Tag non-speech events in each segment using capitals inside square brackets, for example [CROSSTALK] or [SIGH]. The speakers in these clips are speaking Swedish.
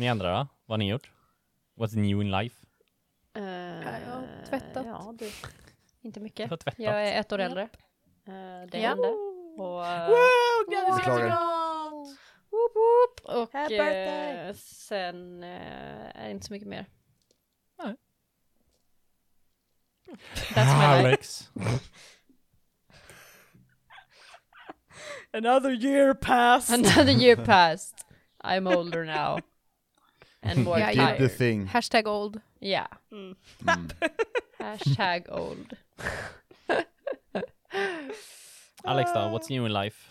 Ni andra då? Vad har ni gjort? What's new in life? Eh, jag har tvättat. Ja, du. Inte Jag mycket. har tvättat. Jag är ett år äldre. Eh, det Ja. hände. Och, eh, Beklagar. Woop woop. Och Happy birthday. eh, sen eh, är det inte så mycket mer. Nej. That's my. Alex. [LAUGHS] Another year passed. Another year passed. I'm older now. And [LAUGHS] more Yeah, Did the tired. thing. Hashtag old. Yeah. Mm. Mm. [LAUGHS] Hashtag old. [LAUGHS] Alex då, what's new in life?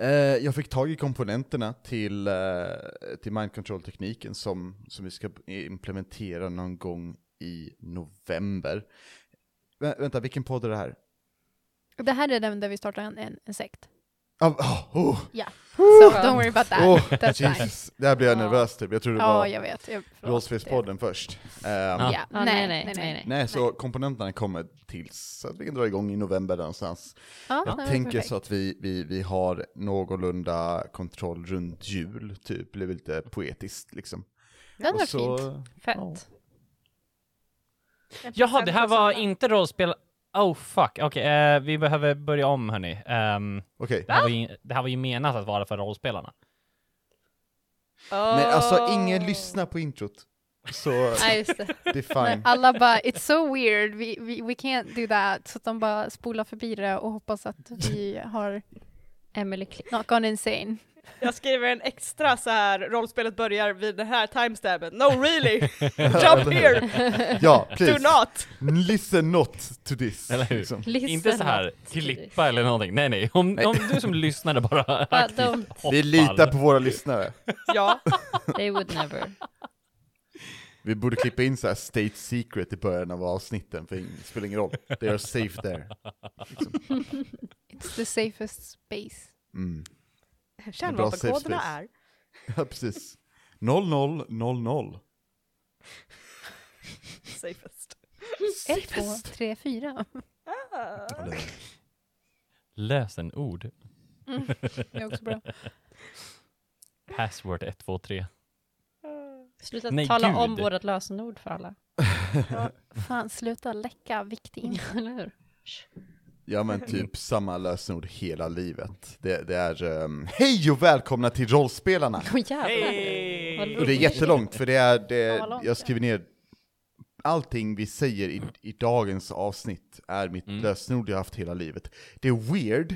Eh, jag fick tag i komponenterna till, eh, till mind control-tekniken som, som vi ska implementera någon gång i november. Vä- vänta, vilken podd är det här? Det här är den där vi startar en, en, en sekt. Oh, oh, So don't worry about that. oh, That's fine. Här blir jag Ja. nervös typ. Jag tror det Ja, var jag vet. Jag, förlåt. Rollspelspodden först. Ah, nej, nej, nej, nej, nej. Nej, så komponenterna kommer tills att vi kan dra igång i november där någonstans. Ja, Jag tänker så att vi, vi, vi har någorlunda kontroll runt jul, typ. Det blir lite poetiskt liksom. Det så, fint. Fett. Jaha, det här var inte rollspel. Oh fuck, okej, eh, vi behöver börja om hörni. Ehm, Okej. det, här var ju, det här var ju menat att vara för rollspelarna. Men alltså, ingen lyssnar på introt. Så [LAUGHS] Nej, just det. det är fine. alla bara, it's so weird, we, we, we can't do that. Så att de bara spolar förbi det och hoppas att vi har Emily not gone insane. Jag skriver en extra så här rollspelet börjar vid den här timestampen. No really! [LAUGHS] Jump here! Ja, Do please. not! Listen not to this. Eller hur? Liksom. Inte så här klippa eller någonting. Nej, nej. Om, Nej. om du som lyssnade bara aktivt hoppar. Vi litar på våra lyssnare. Ja, They would never. Vi borde klippa in så här state secret i början av avsnitten, för det spelar ingen roll. They are safe there. Liksom. It's the safest space. Mm. Kärnvapenkoderna är... [LAUGHS] Ja, precis. 0000. [LAUGHS] Safest. Ett, två, tre, fyra. Ah. Eller- Lösenord. Det är också bra. [LAUGHS] Password 123. Sluta Nej, tala gud. om vårt lösenord för alla. Fan, sluta läcka viktig info. Eller hur? Ja men [LAUGHS] typ samma lösenord hela livet. Det, det är um, Hej och välkomna till rollspelarna! Jävlar. Hej! Och det är jättelångt för det är, det, jag skriver ner Allting vi säger i, i dagens avsnitt är mitt Mm. lösenord jag haft hela livet. Det är weird,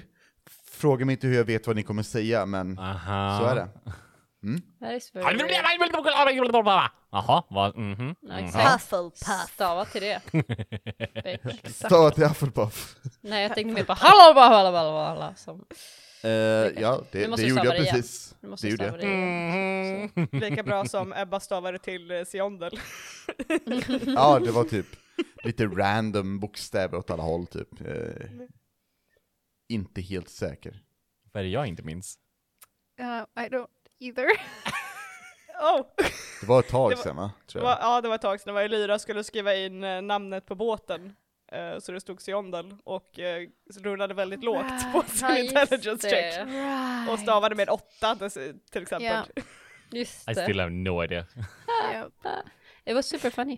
fråga mig inte hur jag vet vad ni kommer säga men Aha. så är det. Very... Jaha, vad, mhm. Ja, mhm. exakt. Stava till det. [LAUGHS] Stava till Hufflepuff. Nej, jag tänkte mer på hallå, hallå, hallå, hallå, som Eh, ja, det, måste det gjorde jag precis. Det gjorde jag. Så. Lika bra [LAUGHS] som Ebba stavade till eh, Siondel. [LAUGHS] Ja, det var typ lite random bokstäver åt alla håll typ. Eh, inte helt säker. Vad är det jag inte minns? Uh, I don't either. [LAUGHS] Oh. Det var ett tag var- sedan va? Det Tror var, jag. ja, det var ett tag sedan. Det var Elira skulle skriva in eh, namnet på båten. eh, så det stod Siondel och uh, rullade väldigt lågt på sin Ja, intelligence check. det. Right. Och stavade med åtta till exempel. Ja. [LAUGHS] Just I still have no idea. Yep. It was super funny.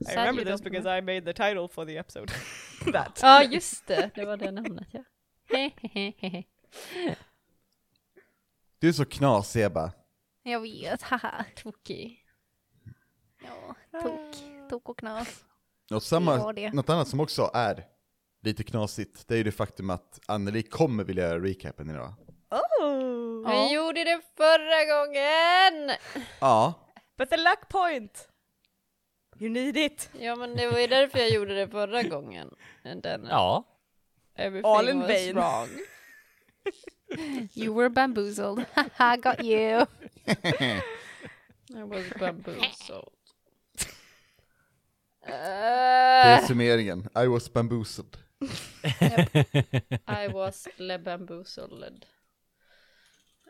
I Sad remember you this because I made the title for the episode. [LAUGHS] That. Ja, just det. Det var det namnet, ja. Du är så knasig Ebba. Jag vet, haha. Tokig. Ja, tok. Tok och knas. Och samma, Ja, något annat som också är lite knasigt, det är ju det faktum att Anneli kommer vilja göra recapen idag. Oh! Ja. Vi gjorde det förra gången! Ja, But the luck point! You need it! Ja, men det var ju därför jag gjorde det förra gången. Then Ja. everything All in was vain. wrong. You were bamboozled. [LAUGHS] Haha, got you. [LAUGHS] I was bamboozled. det är Uh, summeringen. I was bamboozled. I was le bamboozled.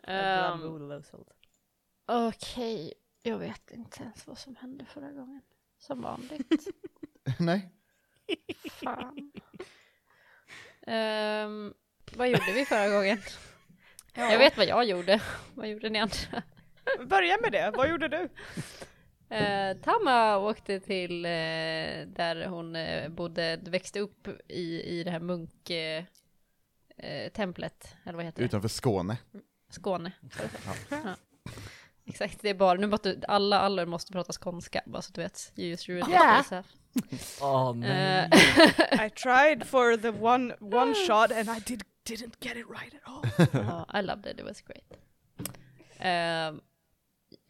Um, Um, Okej, jag vet inte ens vad som hände förra gången. Som vanligt. [LAUGHS] Nej. Fan. Ehm, vad gjorde vi förra gången? [LAUGHS] Jag vet vad jag gjorde. Vad gjorde ni andra? börja med det, vad gjorde du? [LAUGHS] Eh, Tama åkte till eh, där hon eh, bodde, växte upp i, i det här munk... Eh, eh, eller vad heter det? Utanför Skåne. Skåne. [LAUGHS] Ja. Exakt, det är bara, nu måste alla, alla måste prata skånska, bara så du vet. You just ruined Ja. myself. Åh Eh, I tried for the one, one shot and I did, didn't get it right at all. [LAUGHS] Ja, I loved it, it was great. Ehm,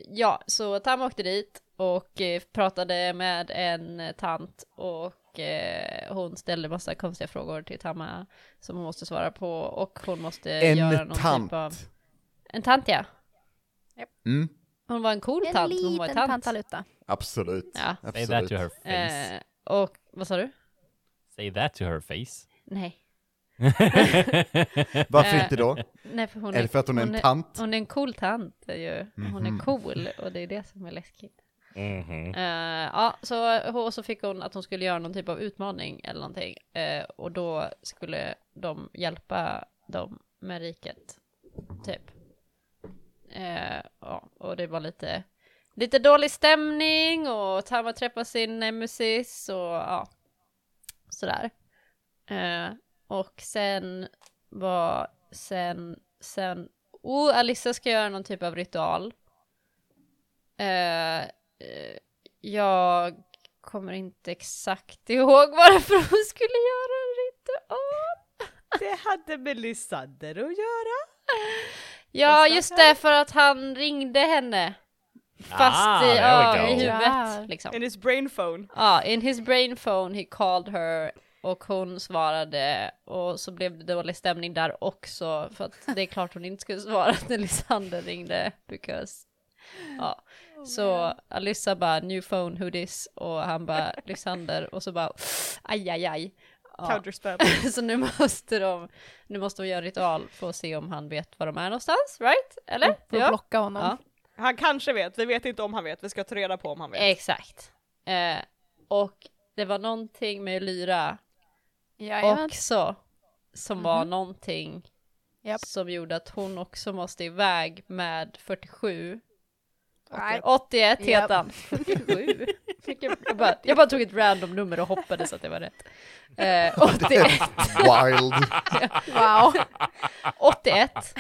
ja, så Tam åkte dit och eh, pratade med en tant och eh, hon ställde massa konstiga frågor till Tamma som hon måste svara på och hon måste göra En någon tant. typ av... En tant ja. Mm, Hon var en cool En tant, hon var en liten tant. tantaluta. absolut. Ja. Say that absolut. to her face. Eh, och vad sa du? Say that to her face. Nej. [LAUGHS] Varför Eh, inte då? Nej, för hon Är det för att hon är en tant? Hon är en cool tant ju. Hon är Mhm. cool och det är det som är läskigt. Mhm. Eh, ja, så, och så fick hon att hon skulle göra någon typ av utmaning eller någonting. Eh, och då skulle de hjälpa dem med riket, typ. Eh, ja, och det var lite, lite dålig stämning och Tama träffade sin nemesis och ja, sådär. Och sen var, sen, sen, oh, Alissa ska göra någon typ av ritual. Eh, jag kommer inte exakt ihåg [LAUGHS] varför hon skulle göra en ritual. Det hade med Lysander att göra. Ja, just det, för att han ringde henne. Fast Ah, i, ja, i huvudet liksom. In his brain phone. Ja, in his brain phone he called her och hon svarade och så blev det dålig stämning där också för att det är klart hon inte skulle svara [LAUGHS] när Lysander ringde because ja. Så Alyssa bara new phone who this och han bara Lysander och så bara aj aj aj. Ja. [LAUGHS] Så nu måste de, nu måste de göra ritual för att se om han vet var de är någonstans, right? Eller? För att blocka honom. Ja. Han kanske vet, vi vet inte om han vet, vi ska ta reda på om han vet. Exakt. Eh, och det var någonting med Lyra Jajamän. också som var Mhm. någonting Japp. som gjorde att hon också måste iväg med 47. Nej. 81 Japp. heter han. [LAUGHS] 47. Vilken- Jag bara, jag bara tog ett random nummer och hoppades att det var rätt. Eh, 81. [LAUGHS] Wild. Wow. [LAUGHS] 81.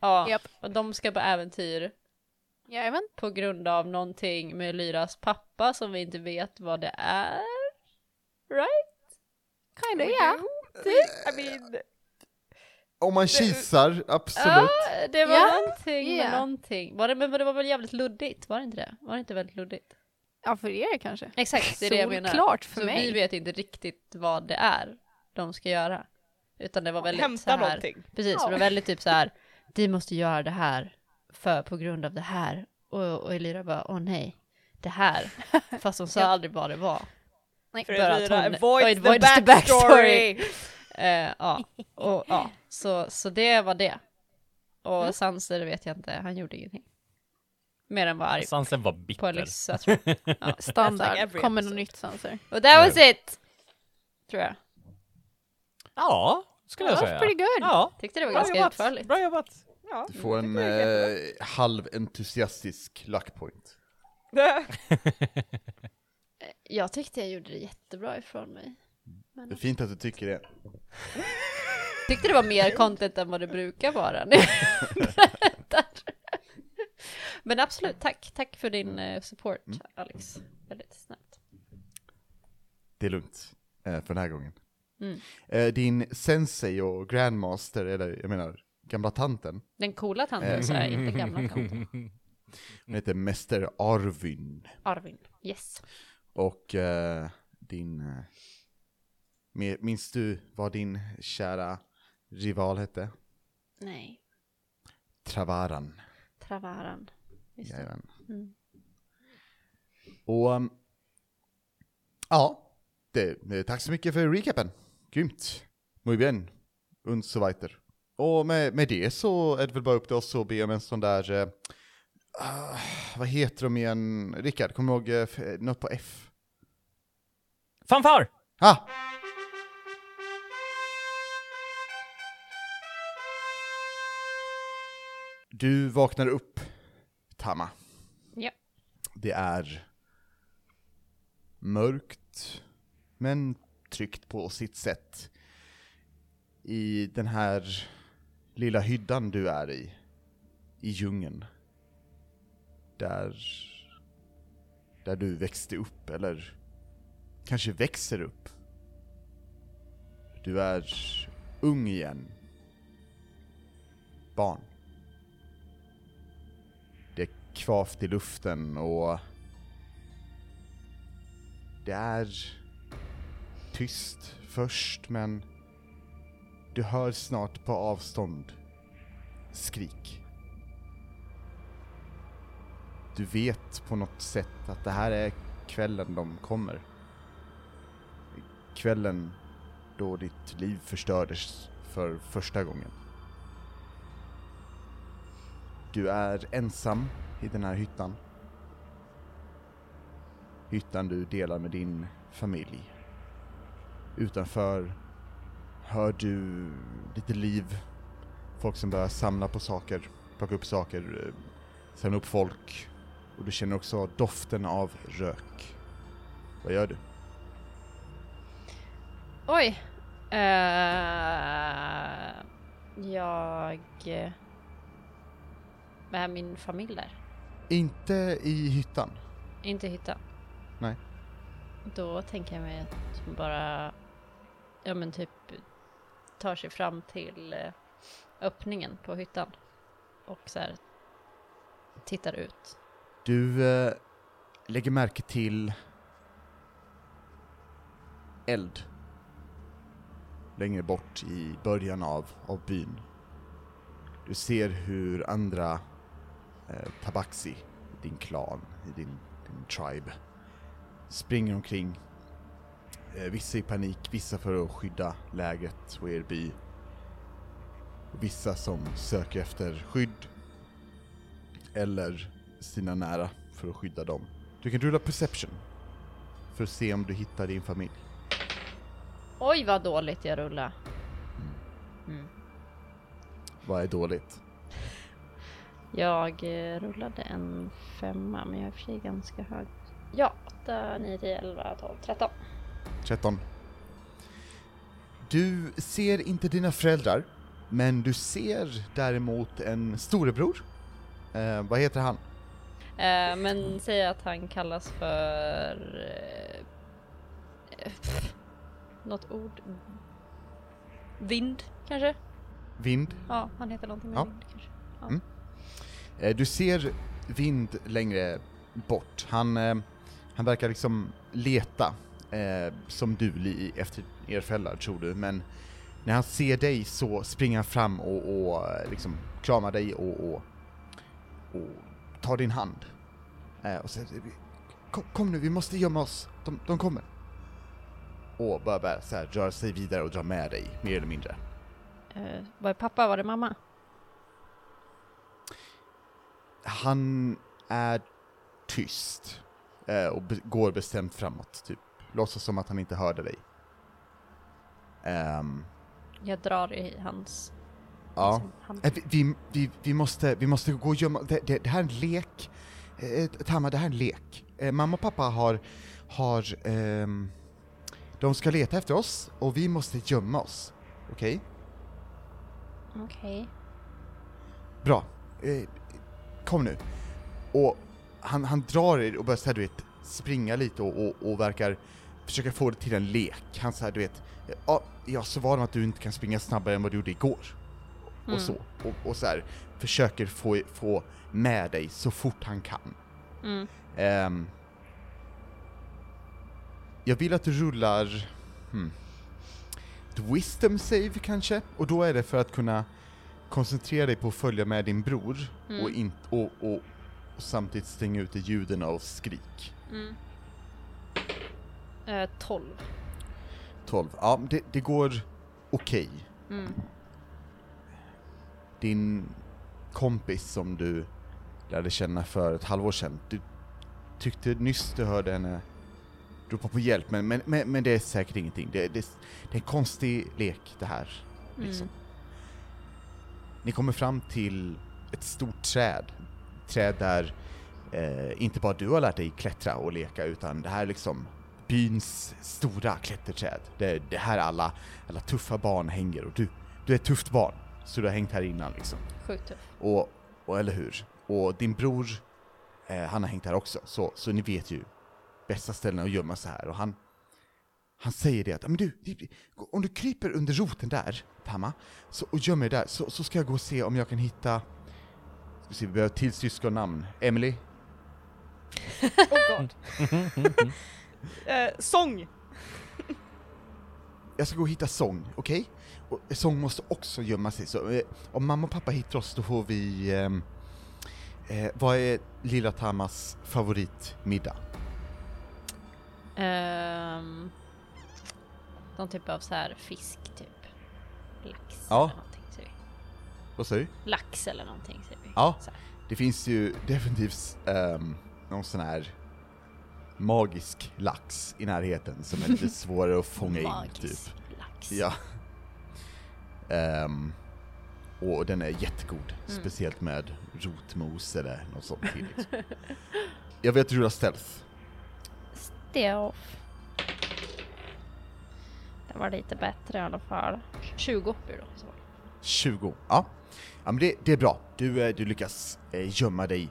Ja, Japp. och de ska på äventyr Jajamän. på grund av någonting med Lyras pappa som vi inte vet vad det är. Right? Kinda ja. I mean, Om man kisar, absolut. Ja, det var Ja, någonting med ja. någonting. Var det, men det var väl jävligt luddigt? Var det inte det? Var det inte väldigt luddigt? Ja, för er kanske. Exakt, det är det jag menar. Solklart för Så mig. vi vet inte riktigt vad det är de ska göra. Utan det var väldigt så hämta här, någonting. Precis, Ja. det var väldigt typ så här, de måste göra det här för på grund av det här. Och, och Elira bara, åh nej, det här. [LAUGHS] Fast hon sa Ja. aldrig vad det var. Nej. För Elvira hon- avoids the avoids the backstory. [LAUGHS] Eh, ja, och, ja. Så, så det var det. Och Mm. Sanser vet jag inte, han gjorde ingenting. Mer än var arg Sansen var på bitter. Alyssa [LAUGHS] tror jag. Ja. Like Standard. every Kommer något nytt sanser. Och that was it! Tror jag. Ja, skulle jag That was säga. pretty good. Ja, Tyckte det var bra ganska jobbat. utförligt. Bra jobbat. Ja. Du får en eh, halventusiastisk luckpoint. [LAUGHS] Jag tyckte jag gjorde det jättebra ifrån mig. Det är fint att du tycker det. [LAUGHS] Tyckte det var mer content än vad det brukar vara. berättar. Men absolut, tack. Tack för din eh, support, Alex. Väldigt snällt. Det är lugnt. Eh, för den här gången. Mm. Eh, din sensei och grandmaster, eller jag menar gamla tanten, Den coola tanten, så är inte gamla tanten. hon heter Mäster Arvyn. Arvin. Yes. Och eh, din... Eh, minns du vad din kära rival hette? Nej. Travaran. Travaran. Just. Jajamän. Mm. Och... um, ja, det, det, tack så mycket för recapen. Grymt. Muy bien. Und so weiter. Och med, med det så är det väl bara upp till oss att be om en sån där... eh, ah, vad heter de igen? Rickard, kommer du ihåg eh, f- något på F? Fanfar! Ah! Du vaknar upp. Tama. Ja. Det är mörkt, men tryggt på sitt sätt. I den här lilla hyddan du är i, i djungeln. Där, där du växte upp, eller kanske växer upp. Du är ung igen. Barn. Det är kvavt i luften och det är tyst först men du hör snart på avstånd skrik. Du vet på något sätt att det här är kvällen de kommer. Kvällen då ditt liv förstördes för första gången. Du är ensam i den här hyttan. Hyttan du delar med din familj. Utanför hör du lite liv. Folk som börjar samla på saker, plocka upp saker, samla upp folk. Och du känner också doften av rök. Vad gör du? Oj. Eh, jag... Är min familj där? Inte i hyttan. Inte hitta? Nej. Då tänker jag mig att hon bara, ja men typ tar sig fram till eh, öppningen på hyttan och så här tittar ut. Du eh, lägger märke till eld längre bort i början av, av byn. Du ser hur andra eh, tabaxi, din klan, i din, din tribe, springer omkring. Eh, vissa i panik, vissa för att skydda lägret och er by. Och vissa som söker efter skydd eller sina nära för att skydda dem. Du kan rulla perception för att se om du hittar din familj. Oj vad dåligt jag rullar. Mm. Vad är dåligt? Jag eh, rullade en femma men jag är för sig ganska hög. Ja, 8, 9, 10, 11, 12, 13. 13. Du ser inte dina föräldrar, men du ser däremot en storebror. Eh, vad heter han? Eh, men säg att han kallas för... Något ord? Vind kanske? Vind. Ja, han heter någonting med Ja. vind kanske. Mm. Eh, du ser Vind längre bort. Han, eh, han verkar liksom leta, eh, som du efter er föräldrar tror du, men när han ser dig så springer han fram och, och liksom kramar dig och, och, och tar din hand. Och säger kom, kom nu, vi måste gömma oss, de, de kommer. Och bara börjar så här, röra sig vidare och dra med dig, mer eller mindre. Eh, var det pappa, var det mamma? Han är tyst eh, och be- går bestämt framåt, typ. Låtsas som att han inte hörde dig. Ehm, Jag drar i hans... ja. liksom, hand. Eh, vi, vi, vi, måste, vi måste gå och gömma... Det, det, det här är en lek. Eh, Tama, det här är en lek. Mamma och pappa har... har ehm, de ska leta efter oss och vi måste gömma oss. Okej? Okej. Bra. Eh, kom nu. Och han, han drar er och börjar så här, du vet, springa lite och, och, och verkar försöka få det till en lek. Han så här, du vet, ja, så var det att du inte kan springa snabbare än vad du gjorde igår. Mm. Och så. Och, och så här, försöker få, få med dig så fort han kan. Mm. Ehm, jag vill att du rullar... Hmm, ett wisdom save kanske? Och då är det för att kunna koncentrera dig på att följa med din bror Mm. och, in, och, och, och samtidigt stänga ute ljuden av skrik. Mm. Eh, 12. 12. Ja, det, det går okej. Mm. Din kompis som du lärde känna för ett halvår sedan, du tyckte nyss du hörde henne ropa på hjälp, men, men, men, men det är säkert ingenting. Det, det, det är en konstig lek det här. Liksom. Mm. Ni kommer fram till ett stort träd träd där eh, inte bara du har lärt dig klättra och leka, utan det här är liksom byns stora klätterträd. Det, det här alla, alla tuffa barn hänger och du, du är ett tufft barn, så du har hängt här innan liksom. Sjukt tuff. Och, och eller hur? Och din bror, eh, han har hängt här också, så, så ni vet ju bästa ställena att gömma sig här. Och han, han säger det att, "Ja, men du, om du kryper under roten där, Tama, så, och gömmer dig där, så, så ska jag gå och se om jag kan hitta, ska vi se, vi behöver ett till syskonnamn. Emily? Oh god. [LAUGHS] eh, sång! [LAUGHS] Jag ska gå och hitta Sång, okej? Och Sång måste också gömma sig, så eh, om mamma och pappa hittar oss då får vi... ehm, eh, vad är lilla Tamas favoritmiddag? Um, någon typ av så här fisk typ. Lax Ja. eller någonting. Säger vi. Vad säger du? Lax eller någonting säger vi. Ja. Det finns ju definitivt um, någon sån här magisk lax i närheten som är lite [LAUGHS] svårare att fånga in, typ. lax. Ja. Ehm, och den är jättegod, Mm. speciellt med rotmos eller något sånt till. Liksom. Jag vet rulla stealth. Stealth. Det var lite bättre i alla fall. 20 blir det då. Så. 20. Ja, ja men det, det är bra. Du, eh, du lyckas eh, gömma dig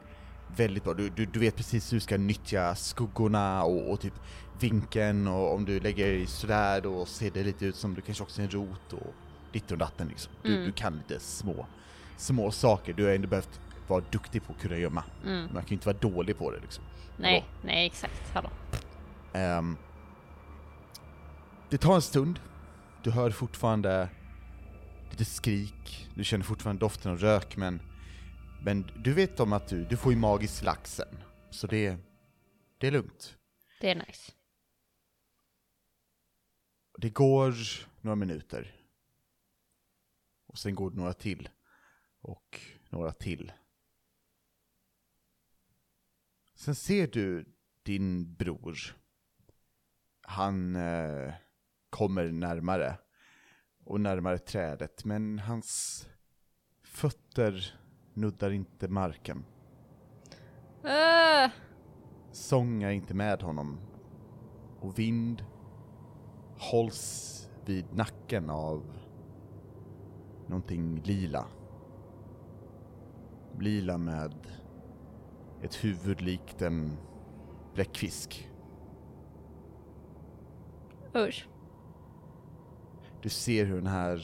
väldigt bra. Du, du, du vet precis hur du ska nyttja skuggorna och, och typ vinkeln och om du lägger dig sådär då ser det lite ut som du kanske också är en rot och ditt och datten liksom. Du, Mm. du kan lite små, små saker. Du har ändå behövt vara duktig på att kunna gömma. Mm. Man kan ju inte vara dålig på det liksom. Nej, nej exakt. Hallå. Ehm, det tar en stund. Du hör fortfarande lite skrik. Du känner fortfarande doften av rök, men, men du vet om att du, du får ju magisk laxen. Så det, det är lugnt. Det är nice. Det går några minuter. Och sen går det några till. Och några till. Sen ser du din bror. Han eh, kommer närmare. Och närmare trädet. Men hans fötter nuddar inte marken. Uh, Sång är inte med honom. Och vind hålls vid nacken av någonting lila. Lila med ett huvud likt en bläckfisk. Usch. Du ser hur den här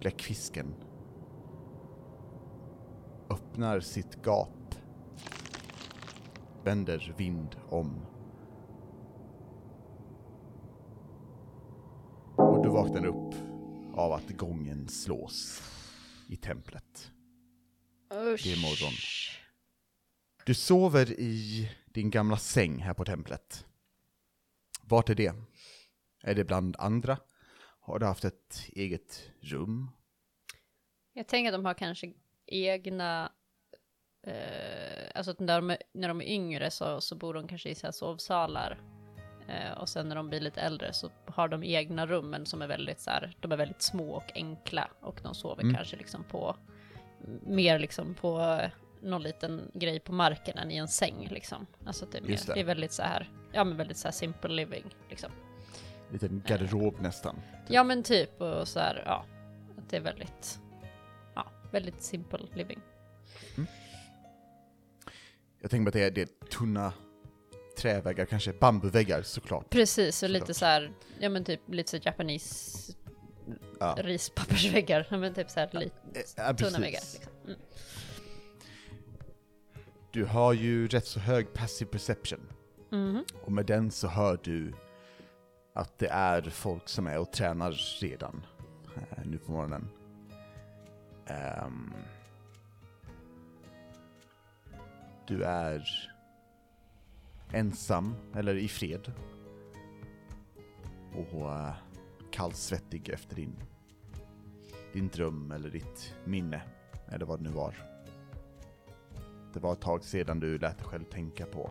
bläckfisken öppnar sitt gap, vänder vind om. Och du vaknar upp av att gången slås i templet. Usch. Det är morgon. Du sover i din gamla säng här på templet. Vart är det? Är det bland andra? Har du haft ett eget rum? Jag tänker att de har kanske egna, eh, alltså när de, är, när de är yngre så, så bor de kanske i så här sovsalar. Eh, och sen när de blir lite äldre så har de egna rummen som är väldigt så här, de är väldigt små och enkla och de sover Mm. kanske liksom på, mer liksom på någon liten grej på marken än i en säng liksom. Alltså att det är, mer, Just det. det. är väldigt så här, ja men väldigt så här simple living liksom. Liten garderob nästan. Ja men typ och så här, ja. Att det är väldigt, ja, väldigt simple living. Jag tänker på att det är, det är tunna träväggar, kanske bambuväggar såklart. Precis, och Såklart. lite så här, ja men typ lite så Japanese Ja. rispappersväggar, men typ så här lite Eh, ja, tunna väggar. Liksom. Mm. Du har ju rätt så hög passive perception. Mhm. Och med den så hör du att det är folk som är och tränar redan eh, nu på morgonen. Ehm, du är ensam, eller i fred. Och uh, kallsvettig efter din, din dröm eller ditt minne, eller vad det nu var. Det var ett tag sedan du lät dig själv tänka på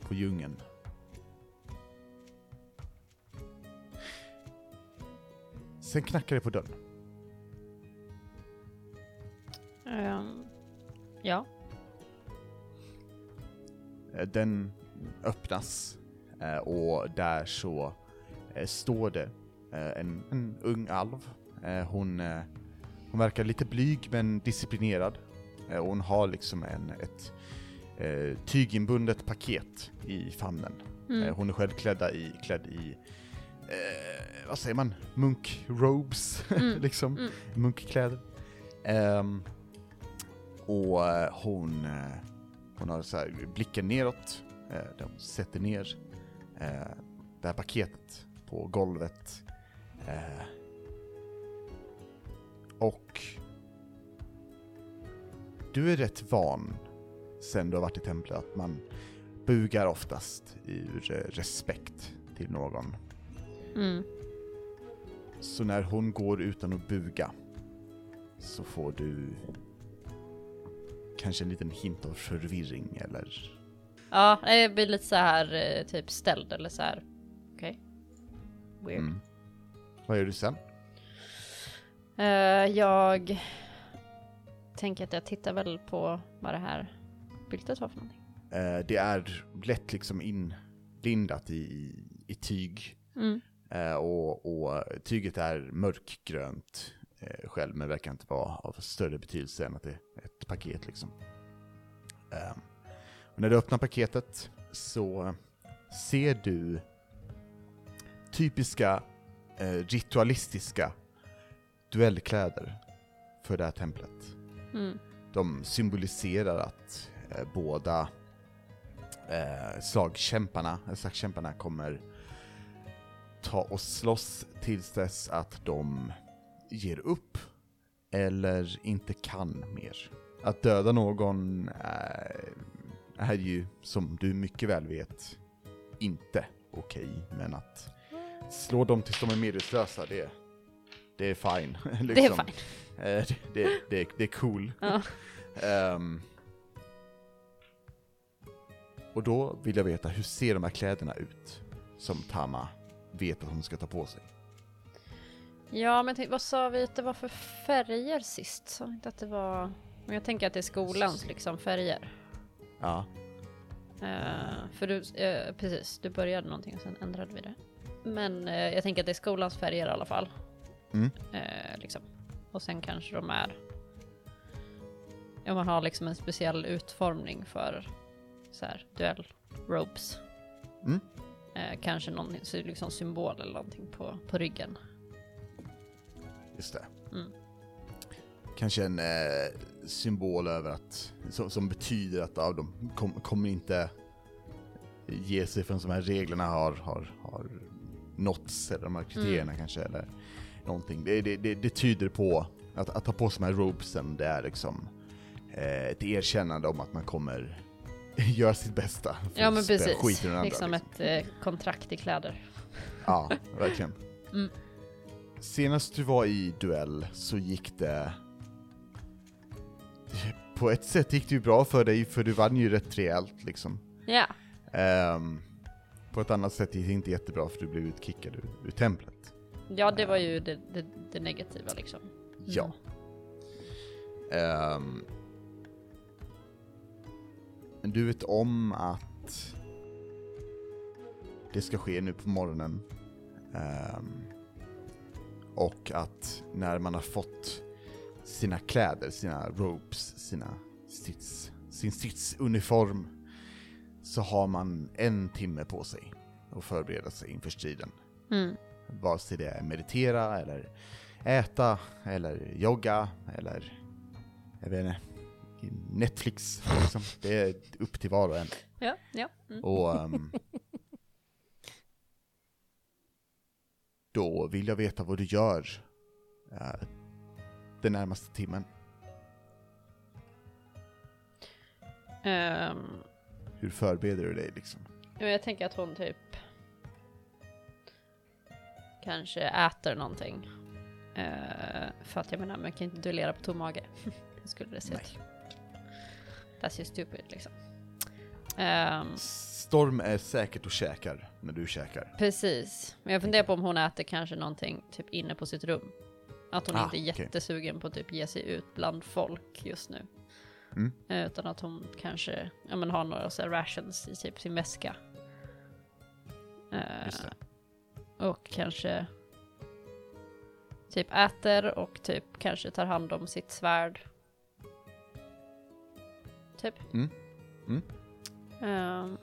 på djungeln. Sen knackar det på dörren. Ehm, ja. Eh, Den öppnas eh, och där så eh, står det en, en ung alv. Hon, hon verkar lite blyg men disciplinerad. Eh, och Hon har liksom en, ett eh, tyginbundet paket i famnen. Mm. Eh, Hon är själv klädda i, klädd i, eh, vad säger man, munkrobes, [LAUGHS] Mm. liksom, Mm. munkkläder. Ehm, och eh, hon, hon har så här blicken neråt, eh, hon sätter ner eh, det här paketet på golvet. Eh, och du är rätt van sen du har varit i templet att man bugar oftast ur eh, respekt till någon. Mm. Så när hon går utan att buga så får du kanske en liten hint av förvirring eller Ja, jag blir lite så här eh, typ ställd eller så här. Okej. Weird. mm. Vad gör du sen? Eh, jag tänker att jag tittar väl på vad det här byltet var för någonting. Eh, det är lätt liksom inlindat i, i, i tyg Mm. eh, och, och tyget är mörkgrönt eh, själv men verkar inte vara av större betydelse än att det är ett paket liksom. Och när du öppnar paketet så ser du typiska ritualistiska duellkläder för det här templet. Mm. De symboliserar att eh, båda eh, slagkämparna, eh, slagskämparna kommer ta och slåss tills dess att de ger upp eller inte kan mer. Att döda någon är, är ju, som du mycket väl vet, inte okej, men att slå dem tills de är medvetslösa, det, det är fine. [LAUGHS] Det är liksom. fine. Eh, det, det, det, är cool. Ja. Ehm, och då vill jag veta, hur ser de här kläderna ut som Tama vet att hon ska ta på sig? Ja, men tänk, vad sa vi att det var för färger sist? Sa inte att det var... Men jag tänker att det är skolans liksom färger. Ja, Eh, för du, eh, precis, du började någonting och sen ändrade vi det. Men eh, jag tänker att det är skolans färger i alla fall. Mm. Liksom. Och sen kanske de är... Om man har liksom en speciell utformning för så här duell ropes. Mm. Eh, kanske någon liksom symbol eller någonting på, på ryggen. just det. Mm. Kanske en eh, symbol över att, som, som betyder att ja, de kom, kommer inte ge sig förrän de här reglerna har, har, har nåtts, eller de här kriterierna kanske, eller någonting. Det, det, det, det tyder på att, att ta på sig de här robesen, det är liksom eh, ett erkännande om att man kommer [LAUGHS] göra sitt bästa. för Ja men precis. andra, liksom ett eh, kontrakt i kläder. Ja, verkligen. [LAUGHS] Mm. Senast du var i duell så gick det... På ett sätt gick det ju bra för dig, för du vann ju rätt rejält liksom. Ja. Ehm, på ett annat sätt gick det inte jättebra för du blev utkickad ur, ur templet. Ja, det var ju det, det, det negativa liksom. Ja. Ehm, men du vet om att det ska ske nu på morgonen. Ehm, och att när man har fått sina kläder, sina robes, sina strids, sin stridsuniform så har man en timme på sig att förbereda sig inför striden. Mm. Vare sig det är meditera eller äta eller jogga eller jag vet inte, Netflix liksom. Det är upp till var och en. Ja, ja. Mm. Och ehm, då vill jag veta vad du gör eh, den närmaste timmen. Ehm, Hur förbereder du dig liksom? ja, jag tänker att hon typ kanske äter någonting. Eh, för att jag menar, man kan inte duellera på tom mage. [LAUGHS] Hur skulle det se ut? That's just stupid liksom. Ehm, Storm är säkert och käkar när du käkar. precis. Men jag funderar på om hon äter kanske någonting typ inne på sitt rum. Att hon Ah, inte är okej. jättesugen på att typ ge sig ut bland folk just nu. Mm. Eh, Utan att hon kanske ja, men har några så rations i typ sin väska. Det. Och kanske typ äter och typ kanske tar hand om sitt svärd. Typ. Mm. Mm. Ehm,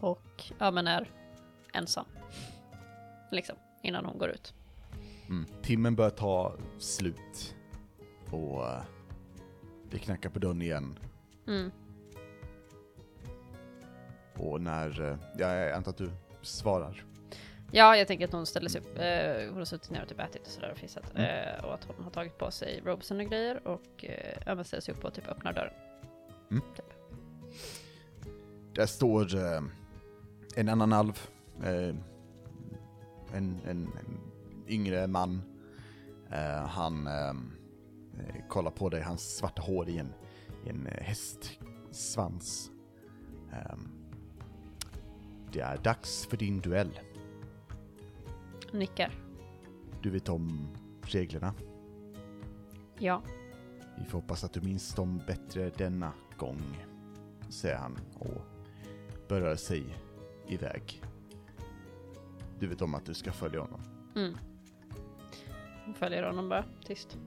och ja men är ensam. Liksom, innan hon går ut. Mm. Timmen börjar ta slut. Och eh, det knackar på dörren igen. Mm. Och när, eh, ja, jag antar att du svarar. Ja, jag tänker att hon ställer sig upp. Eh, hon har suttit ner och typ ätit och sådär och fissat. Mm. Eh, och att hon har tagit på sig robesen och grejer och eh, ställer sig upp och typ öppnar dörren. Där står eh, en annan alv. Eh, en, en, en yngre man. Eh, han eh, kollar på dig, hans svarta hår i en, i en hästsvans. Det är dags för din duell. Nickar. Du vet om reglerna. Ja. Vi får hoppas att du minns dem bättre denna gång, säger han och börjar sig iväg. Du vet om att du ska följa honom. Mm. Hon följer honom bara, tyst.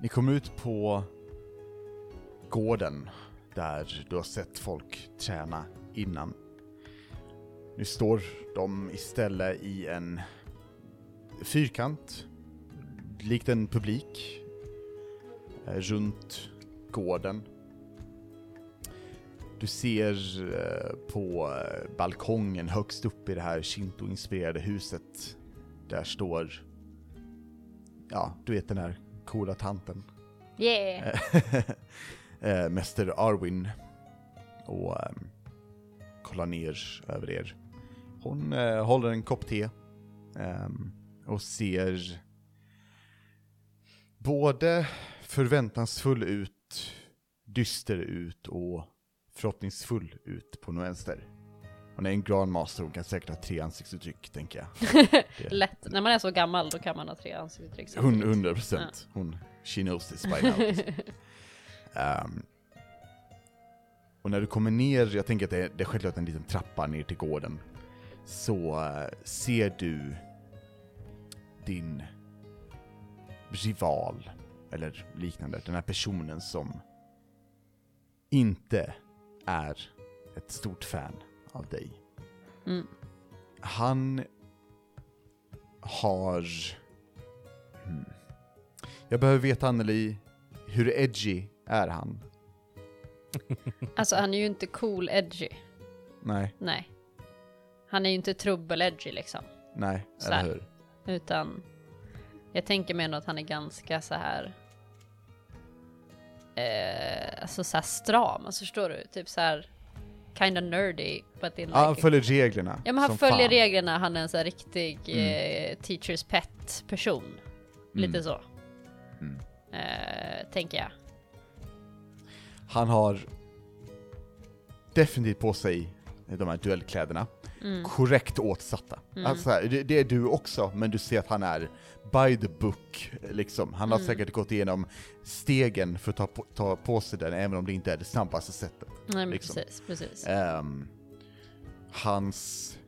Ni kommer ut på gården där du har sett folk träna innan. Nu står de istället i en fyrkant, likt en publik, eh, runt gården. Du ser eh, på eh, balkongen högst upp i det här Shinto-inspirerade huset, där står, ja, du vet den här coola tanten. Yeah! [LAUGHS] Mäster Arwin och ehm, kollar ner över er. Hon eh, håller en kopp te ehm, och ser både förväntansfull ut, dyster ut och förhoppningsfull ut på något vänster. Hon är en grandmaster, hon kan säkert ha tre ansiktsuttryck, tänker jag. [LAUGHS] Det- Lätt. När man är så gammal då kan man ha tre ansiktsuttryck Hund- samtidigt. 100 procent. Hon, she knows this by now. [LAUGHS] Ehm, och när du kommer ner, jag tänker att det är, det är självklart en liten trappa ner till gården, så eh, ser du din rival, eller liknande, den här personen som inte är ett stort fan av dig. Mm. Han har... Hmm. Jag behöver veta, Anneli, hur edgy är han? Alltså han är ju inte cool edgy. Nej, Nej. Han är ju inte trubbel-edgy liksom. nej, Så eller hur? Utan jag tänker mig ändå att han är ganska så här. Eh, alltså så här stram, alltså förstår du? Typ så här kinda nerdy but in like Ja, han a- följer reglerna. Ja men han följer fan. reglerna, han är en så här riktig Mm. eh, teachers pet person. Lite Mm. så. Mm. Eh, tänker jag. Han har definitivt på sig de här duellkläderna. Mm. Korrekt åtsatta. Mm. Alltså, det, det är du också, men du ser att han är by the book, liksom. Han har Mm. säkert gått igenom stegen för att ta på, ta på sig den, även om det inte är det snabbaste sättet. Nej liksom. precis, precis. Ehm, hans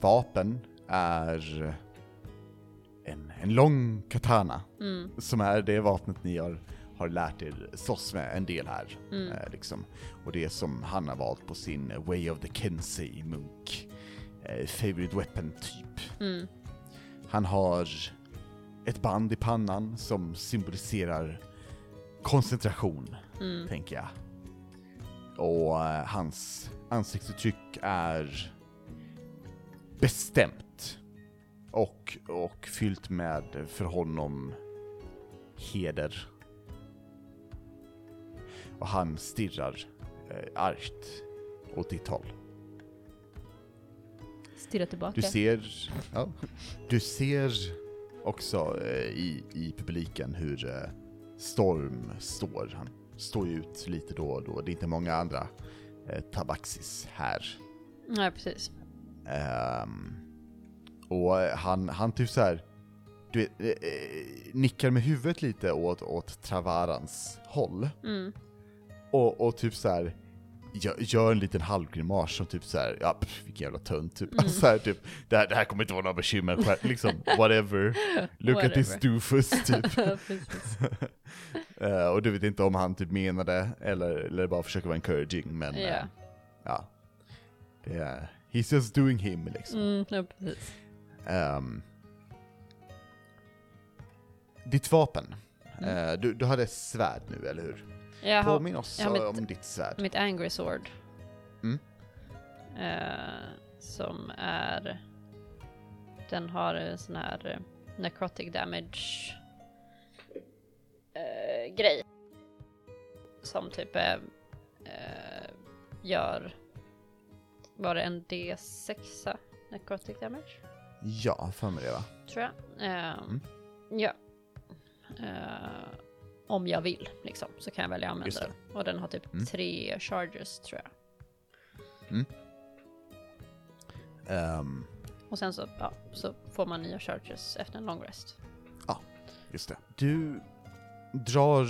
vapen är en, en lång katana, Mm. som är det vapnet ni har, har lärt er slåss med en del här. Mm. Eh, liksom. Och det som han har valt på sin Way of the Kensei Munk. Eh, favorite weapon typ. Mm. Han har ett band i pannan som symboliserar koncentration, Mm. tänker jag. Och eh, hans ansiktsuttryck är bestämt. Och, och fyllt med för honom heder. Och han stirrar eh, argt åt ditt håll. Stirra tillbaka. Du ser, ja, du ser också eh, i, i publiken hur eh, Storm står. Han står ju ut lite då och då. Det är inte många andra eh, tabaxis här. Nej precis. Ehm, Och eh, han, han typ så här, du vet, eh, eh, nickar med huvudet lite åt, åt Travarans håll. Mm. Och, och typ så här gör, gör en liten halvgrimas som typ så här, ja pff, vilken jävla tönt typ. Mm. så här, typ det, här, det här kommer inte vara några bekymmer, själv, liksom whatever. Look at this Whatever. doofus [LAUGHS] typ. [LAUGHS] Eh, och du vet inte om han typ menar det eller, eller bara försöker vara encouraging men Ja. eh, ja. Det är, he's just doing him liksom. Mm, ja, precis. Ehm, ditt vapen. Mm. Eh, du, du hade svärd nu, eller hur? Jag har Påminn oss jag har om mitt- ditt svärd. mitt angry sword. Mm. Eh, som är... Den har en sån här eh, necrotic damage eh, grej. Som typ eh, gör... Var det en D6 necrotic damage? Ja, för mig det va? tror jag. Mm. Ja. Om jag vill, liksom, så kan jag välja att använda den. Och den har typ Mm. tre charges, tror jag. Ehm, Och sen så, ja, så får man nya charges efter en long rest. just det. Du drar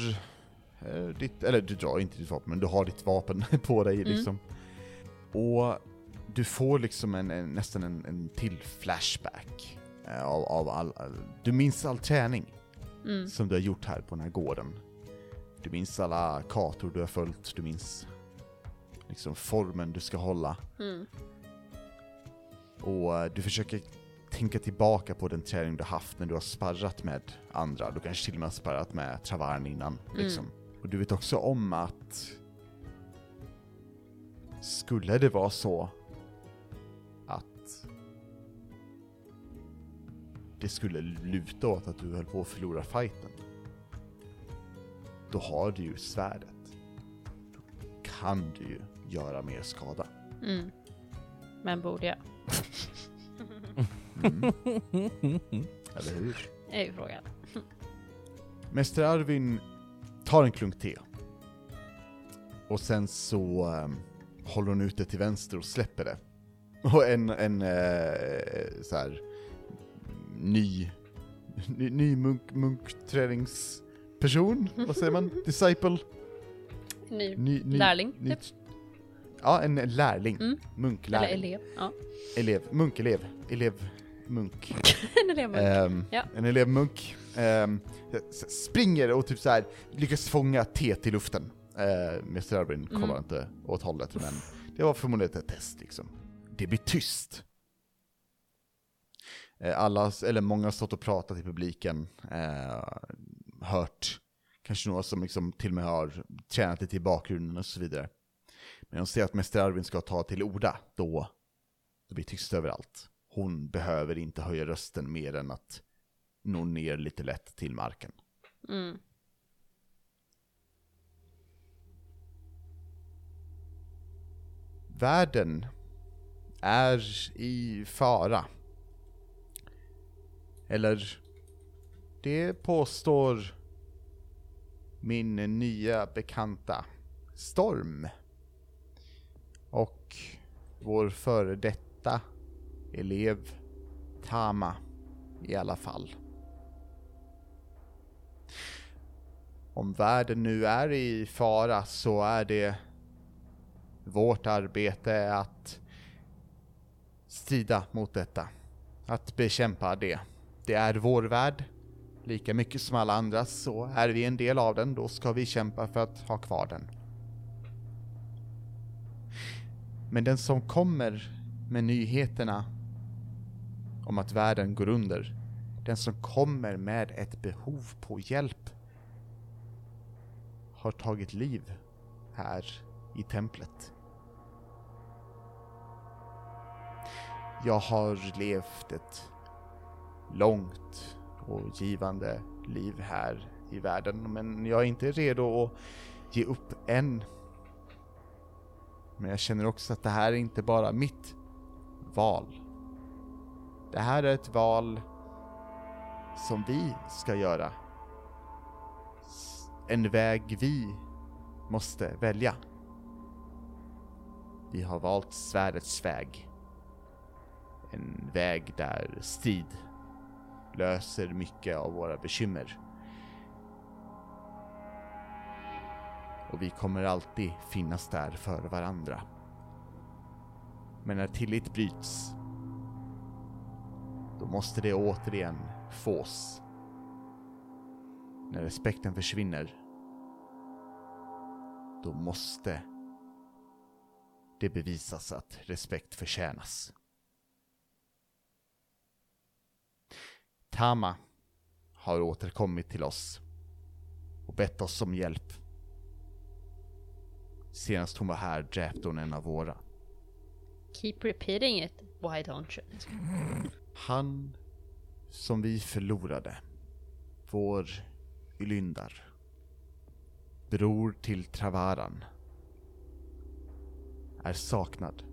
eh, ditt, eller du drar inte ditt vapen, men du har ditt vapen [LAUGHS] på dig Mm. liksom. Och du får liksom en, en, nästan en, en till flashback eh, av, av all, all, du minns all träning Mm. som du har gjort här på den här gården. Du minns alla kartor du har följt, du minns liksom formen du ska hålla. Mm. Och eh, du försöker tänka tillbaka på den träning du haft när du har sparrat med andra. Du kanske till och med har sparrat med Travarn innan. Liksom. Och du vet också om att skulle det vara så det skulle luta åt att du höll på att förlora fighten. Då har du ju svärdet. Då kan du ju göra mer skada. Mm. Men borde jag? Mm. Eller hur? är ju frågan. Mäster Arvin tar en klunk te. Och sen så ehm, håller hon ut det till vänster och släpper det. Och en, en eh, så här ny, ny, ny munk, munkträningsperson, vad säger man? [LAUGHS] Disciple? Ny Ny, ny, lärling, ny, typ. Ja, en lärling. Mm. Eller Munklärling. elev. Ja. Elev. Munkelev. Elev. Munk. [LAUGHS] en elev. Ehm, Ja. En elevmunk s- springer och typ så här lyckas fånga teet i luften. Uh, Mr. Kollar Mm. inte åt hållet, men det var förmodligen ett test liksom. Det blir tyst. Eh, alla, eller många har stått och pratat i publiken, eh, hört kanske några som liksom till och med har tränat lite i bakgrunden och så vidare. Men de ser att Mäster Arvin ska ta till orda, då det blir tyst överallt. Hon behöver inte höja rösten mer än att nå ner lite lätt till marken. Mm. Världen är i fara. Eller, det påstår min nya bekanta Storm. Och vår före detta elev Tama i alla fall. Om världen nu är i fara så är det vårt arbete att strida mot detta. Att bekämpa det. Det är vår värld. Lika mycket som alla andras så är vi en del av den, då ska vi kämpa för att ha kvar den. Men den som kommer med nyheterna om att världen går under, den som kommer med ett behov på hjälp, har tagit liv här i templet. Jag har levt ett långt och givande liv här i världen, men jag är inte redo att ge upp än. Men jag känner också att det här är inte bara mitt val. Det här är ett val som vi ska göra. En väg vi måste välja. Vi har valt svärdets väg. En väg där strid löser mycket av våra bekymmer. Och vi kommer alltid finnas där för varandra. Men när tillit bryts, då måste det återigen fås. När respekten försvinner, då måste det bevisas att respekt förtjänas. Tama har återkommit till oss och bett oss om hjälp. Senast hon var här dräpte hon en av våra. Keep repeating it. Why don't you? Han som vi förlorade, vår Ylyndar, bror till Travaran, är saknad.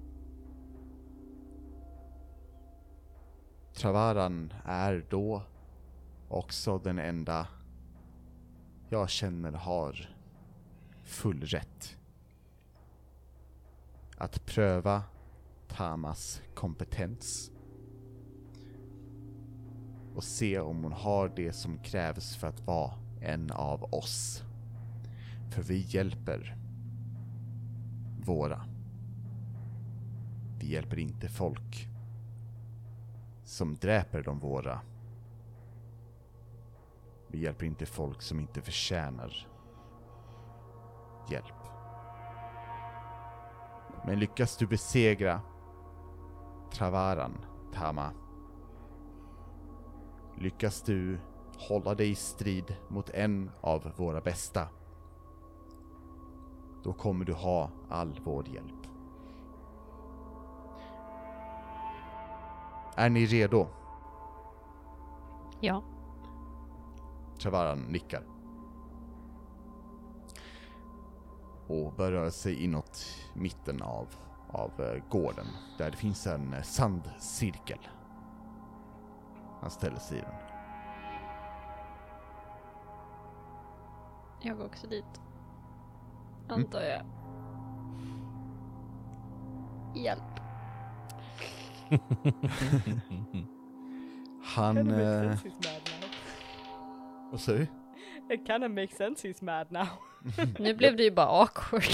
Travaran är då också den enda jag känner har full rätt att pröva Tamas kompetens och se om hon har det som krävs för att vara en av oss. För vi hjälper våra. Vi hjälper inte folk som dräper de våra. Vi hjälper inte folk som inte förtjänar hjälp. Men lyckas du besegra Travaran, Tama, lyckas du hålla dig i strid mot en av våra bästa, då kommer du ha all vår hjälp. Är ni redo? Ja. Travaran nickar. Och börjar röra sig inåt mitten av, av eh, gården, där det finns en eh, sandcirkel. Han ställer sig i den. Jag går också dit. Antar jag. Hjälp. [LAUGHS] Han... Eh, vad säger du? It kinda makes sense he's mad now. [LAUGHS] Nu blev det ju bara awkward. [LAUGHS]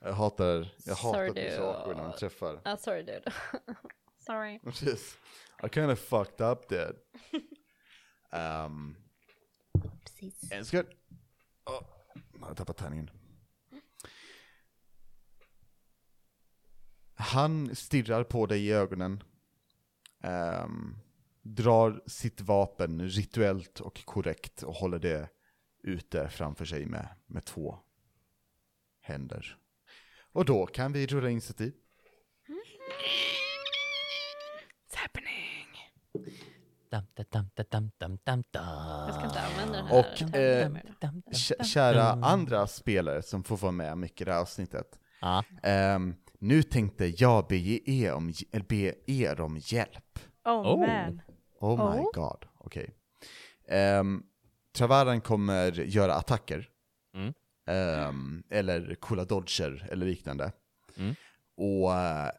Jag hatar, jag hatar Sorry, att är så awkward när man träffar. Ah, sorry dude. sorry. Precis. I kind of fucked up that. Um, Precis. en sekund. Oh, jag har tappat tärningen. Han stirrar på dig i ögonen. Ehm, drar sitt vapen rituellt och korrekt och håller det ute framför sig med, med två händer. Och då kan vi rulla initiativ. It's happening! Jag ska inte använda den här. Och, eh, Kära andra spelare som får vara med mycket i det här avsnittet. Ja. Ehm, nu tänkte jag be er om, be er om hjälp. Oh, Oh. man. Oh my Oh. god, okej. Um, Travaran kommer göra attacker. Mm. Ehm, eller coola dodger eller liknande. Mm. Och eh,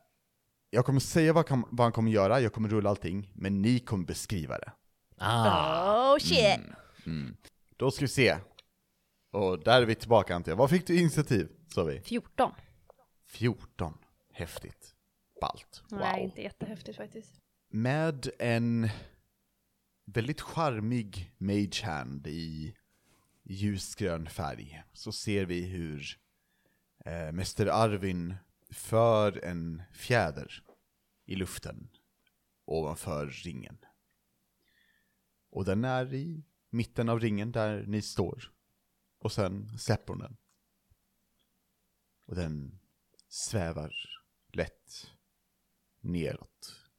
jag kommer säga vad, kan, vad han kommer göra, jag kommer rulla allting, men ni kommer beskriva det. Ah. Oh shit! Mm. Då ska vi se. Och där är vi tillbaka antar jag. Vad fick du initiativ, sa vi? 14. 14. Häftigt. Ballt. Wow. Nej, inte jättehäftigt faktiskt. Med en väldigt charmig mage hand i ljusgrön färg så ser vi hur eh, Mäster Arvin för en fjäder i luften ovanför ringen. Och den är i mitten av ringen där ni står. Och sen släpper hon den. Och den svävar lätt neråt.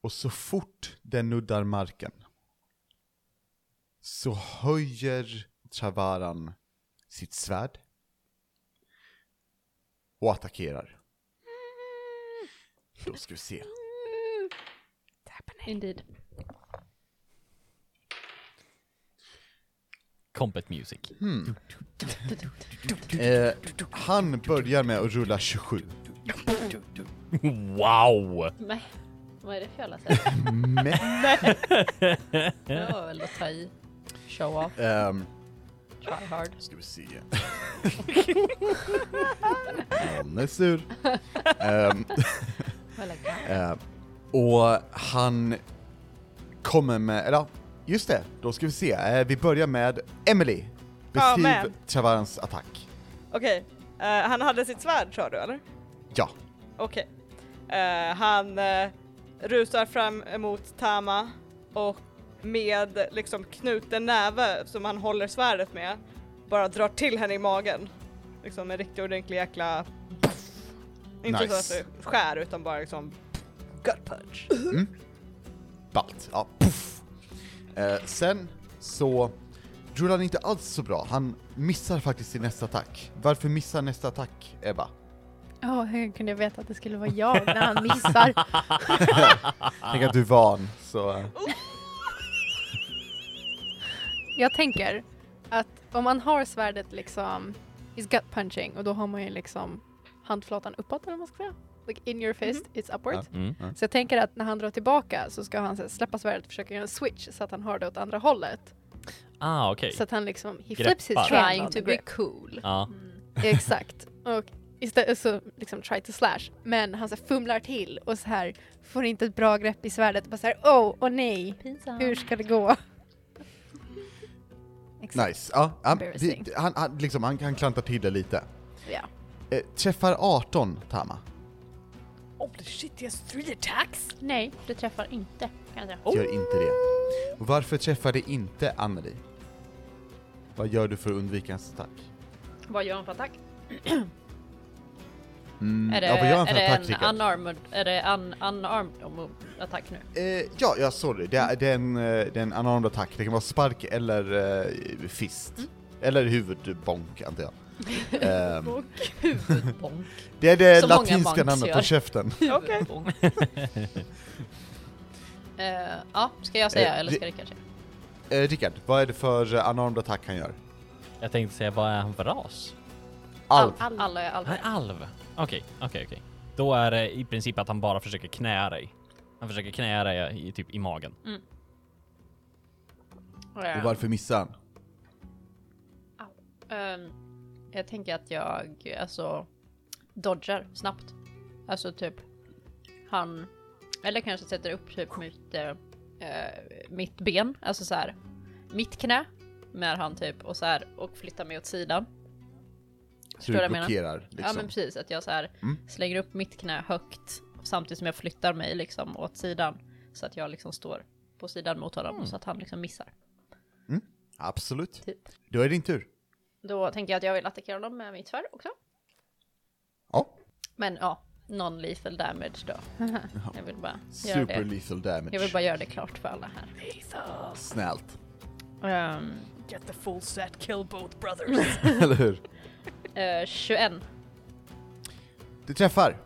Och så fort den nuddar marken så höjer Travaran sitt svärd och attackerar. Då ska vi se. Indeed. Combat music. Hmm. Eh, han börjar med att rulla 27. Wow! Nej, vad är det för jävla sätt? Men, [LAUGHS] Det var väl att ta i. Show off, ehm, try hard. ska vi se. Han är sur. Ehm, I like that. Eh, och han kommer med, eller ja, just det, då ska vi se. Eh, vi börjar med Emily. Beskriv med. Chavarans attack. Okej, eh, han hade sitt svärd sa du eller? Ja. Okej. Eh, han uh, rusar fram emot Tama och med liksom knuten näve som han håller svärdet med bara drar till henne i magen. Liksom en riktigt ordentlig jäkla Inte Nice. så att det skär utan bara liksom gut punch. Ballt. Ja, puff. Eh, sen så rullar han inte alls så bra. Han missar faktiskt sin nästa attack. Varför missar nästa attack, Ebba? Ja, hur kunde jag veta att det skulle vara jag när han missar? [LAUGHS] Tänk att du är van, så... Jag tänker att om man har svärdet liksom is gut punching och då har man ju liksom handflatan uppåt eller vad man ska säga. Like in your fist, it's upward. Mm. Så jag tänker att när han drar tillbaka så ska han så här, släppa svärdet och försöka göra en switch så att han har det åt andra hållet. Ah, okej. Så att han liksom, he Greppar. flips his hand Trying to be cool. Ja. Exakt. Och istället så liksom try to slash. Men han så här fumlar till och så här får inte ett bra grepp i svärdet. Bara så här, oh, och nej, Pinsamt. hur ska det gå? [LAUGHS] Exakt. Nice. Ja, han, han, han, liksom, han kan klanta till det lite. Ja. Eh, träffar 18, Tama. Holy shit, he has three attacks! Nej, det träffar inte kan jag säga. Gör inte det. Varför träffar det inte Anneli? Vad gör du för att undvika hans attack? Vad gör han för attack? Mm, Är det, ja, vad gör han är för det attack, en Rickard? unarmed, är det un, unarmed oh, attack nu? Eh, ja, ja, sorry. Det är, det, är en, eh, det är en unarmed attack. Det kan vara spark eller eh, fist. Mm. Eller huvudbonk, antar jag. Ehm, Huvudbonk. det är det Som många latinska namnet gör. på käften. Okej. [LAUGHS] Huvudbonk. [LAUGHS] Eh, ja, ska jag säga Eh, eller det- ska Rickard säga? Eh, Rickard, vad är det för uh, unarmed attack han gör? Jag tänkte säga, vad är han för ras? Alv. Alla är Han alver. är alv. Okej, okej, okej. Då är det i princip att han bara försöker knäa dig. Han försöker knäa dig i, typ i magen. Eh, Och varför missar han? ehm, jag tänker att jag alltså dodgar snabbt. Alltså typ han, eller kanske sätter upp typ mitt, eh, eh, mitt ben, alltså så här mitt knä med han typ och så här och flyttar mig åt sidan. Så du blockerar Ja liksom? men precis, att jag så här Mm. slänger upp mitt knä högt samtidigt som jag flyttar mig liksom åt sidan så att jag liksom står på sidan mot honom Mm. så att han liksom missar. Absolut. Typ. Då är det din tur. Då tänker jag att jag vill attackera honom med mitt svärd också. Ja. Men ja, non-lethal damage då. [LAUGHS] Jag vill bara göra Super det. lethal damage. Jag vill bara göra det klart för alla här. Snällt. Ehm, Get the full set, kill both brothers. [LAUGHS] [LAUGHS] Eller hur? eh, 21. Du träffar.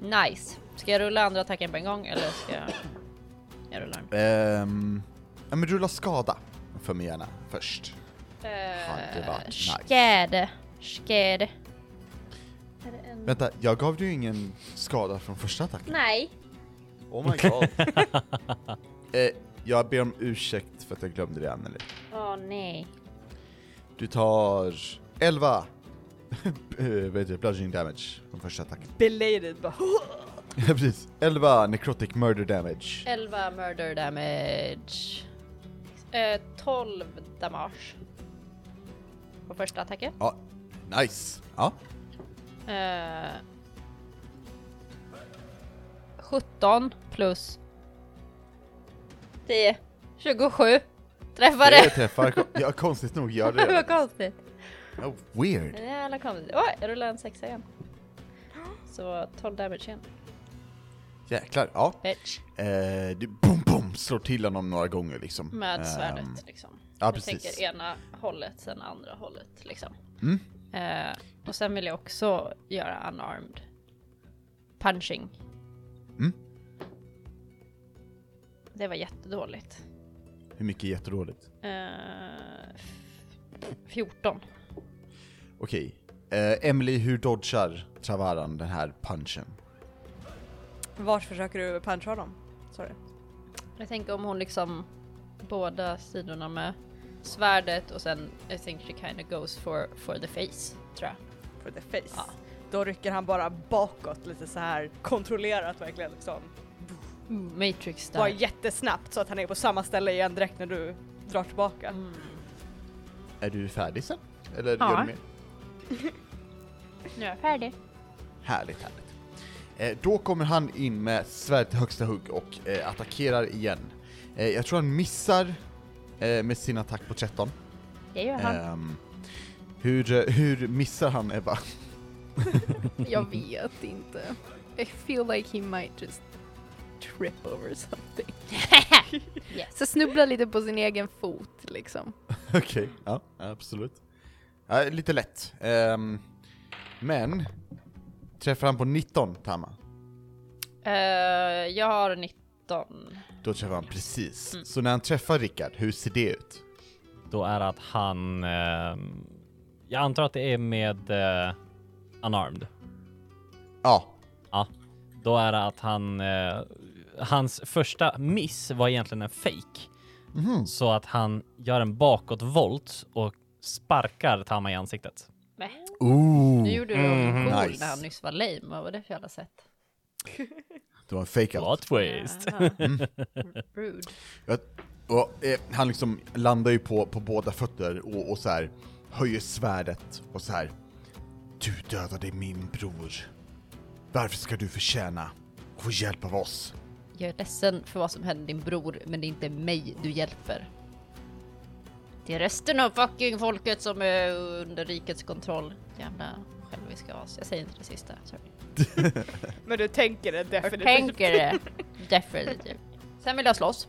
Nice. Ska jag rulla andra attacken på en gång eller ska jag, jag rulla den? Ehm, ja men rulla skada för mig gärna först. Hade varit nice. Skäde. Skäde. Det en... Vänta, jag gav dig ju ingen skada från första attacken. Nej. Oh my god. [LAUGHS] eh, jag ber om ursäkt för att jag glömde det Anneli. Åh nej. Du tar 11 eh, vet du, bludgeoning damage från första attacken. Belated bara. Ja [LAUGHS] precis. 11 necrotic murder damage. 11 murder damage. Eh, 12 damage. På första attacken. Ja, nice. Ja, Eh, 17 plus 10. 27. Träffar det träffar. [LAUGHS] Ja, konstigt nog gör Vad det. konstigt. Oh, weird. Jävla konstigt. Oj, jag rullar en sexa igen. Så 12 damage igen. Jäklar, ja. Bitch. Eh, du boom, boom, slår till honom några gånger liksom. Med Ehm, svärdet liksom. Ja, jag precis. tänker ena hållet, sen andra hållet liksom. Mm. Eh, och sen vill jag också göra unarmed punching. Mm. Det var jättedåligt. Hur mycket är jättedåligt? Eh, f- 14. Okej. Eh, Emily, hur dodgar Travaran den här punchen? Vart försöker du puncha honom? Sorry. Jag tänker om hon liksom båda sidorna med svärdet och sen I think she kind of goes for, for the face, tror jag. For the face. Ja. Då rycker han bara bakåt lite så här kontrollerat verkligen liksom. Matrix Bara där. jättesnabbt så att han är på samma ställe igen direkt när du drar tillbaka. Mm. Är du färdig sen? Eller Ja. gör du mer? [LAUGHS] Nu är jag färdig. Härligt, härligt. Eh, då kommer han in med svärd till högsta hugg och eh, attackerar igen. Eh, jag tror han missar eh, med sin attack på 13. Det gör han. Ehm, hur, eh, hur missar han Ebba? [LAUGHS] Jag [LAUGHS] vet inte. I feel like he might just trip over something. [LAUGHS] yes. Så snubbla lite på sin egen fot liksom. Okej, ja absolut. Ja, lite lätt. Ehm, men, träffar han på 19 Tama? Eh, jag har 19. Då träffar han precis. Mm. Så när han träffar Rickard, hur ser det ut? Då är att han... ehm, jag antar att det är med eh, unarmed. Ja, Då är det att han... eh, hans första miss var egentligen en fake. Mhm. Så att han gör en bakåtvolt och sparkar Tama i ansiktet. Ooh, Nu gjorde du honom cool Nice. när han nyss var lame. Vad var det för jävla sätt? [LAUGHS] det var en fake out. Plot twist. Aha. [LAUGHS] Rude. Och, eh, han liksom landar ju på, på båda fötter och, och så här höjer svärdet och så här. Du dödade min bror. Varför ska du förtjäna att få hjälp av oss? Jag är ledsen för vad som hände din bror, men det är inte mig du hjälper. Det är resten av fucking folket som är under rikets kontroll. Jävla själviska as. Jag säger inte det sista, sorry. [LAUGHS] Men du tänker det Jag definitivt. tänker det. Definitivt. Sen vill jag slåss.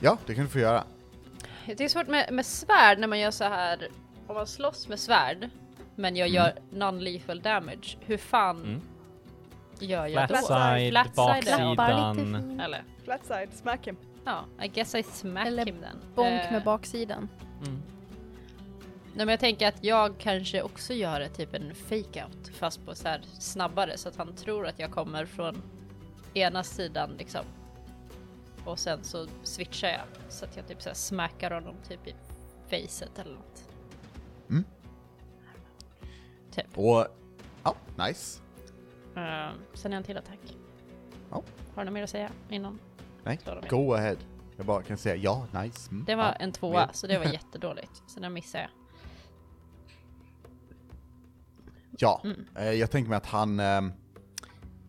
Ja, det kan du få göra. Det är svårt med, med svärd när man gör så här. Om man slåss med svärd, men jag gör non-lethal damage. Hur fan Mm. gör jag Flat då? side, Flat side, baksidan. Eller? Flat side, smack him. Ja, I guess I smack Eller him then. Bonk Eh, med baksidan. Mm. Nej men jag tänker att jag kanske också gör typ en fake-out fast på så här snabbare så att han tror att jag kommer från ena sidan liksom. Och sen så switchar jag så att jag typ så här smackar honom typ i facet eller något. Mm. Typ. Och, ja, nice. Uh, sen är en till attack. Ja. Har du något mer att säga innan? Nej, go ahead. Jag bara kan säga ja, nice. Mm, Det var ja. en tvåa mer. så det var jättedåligt. Så den missade jag. Ja, Mm. eh, jag tänker mig att han... ehm,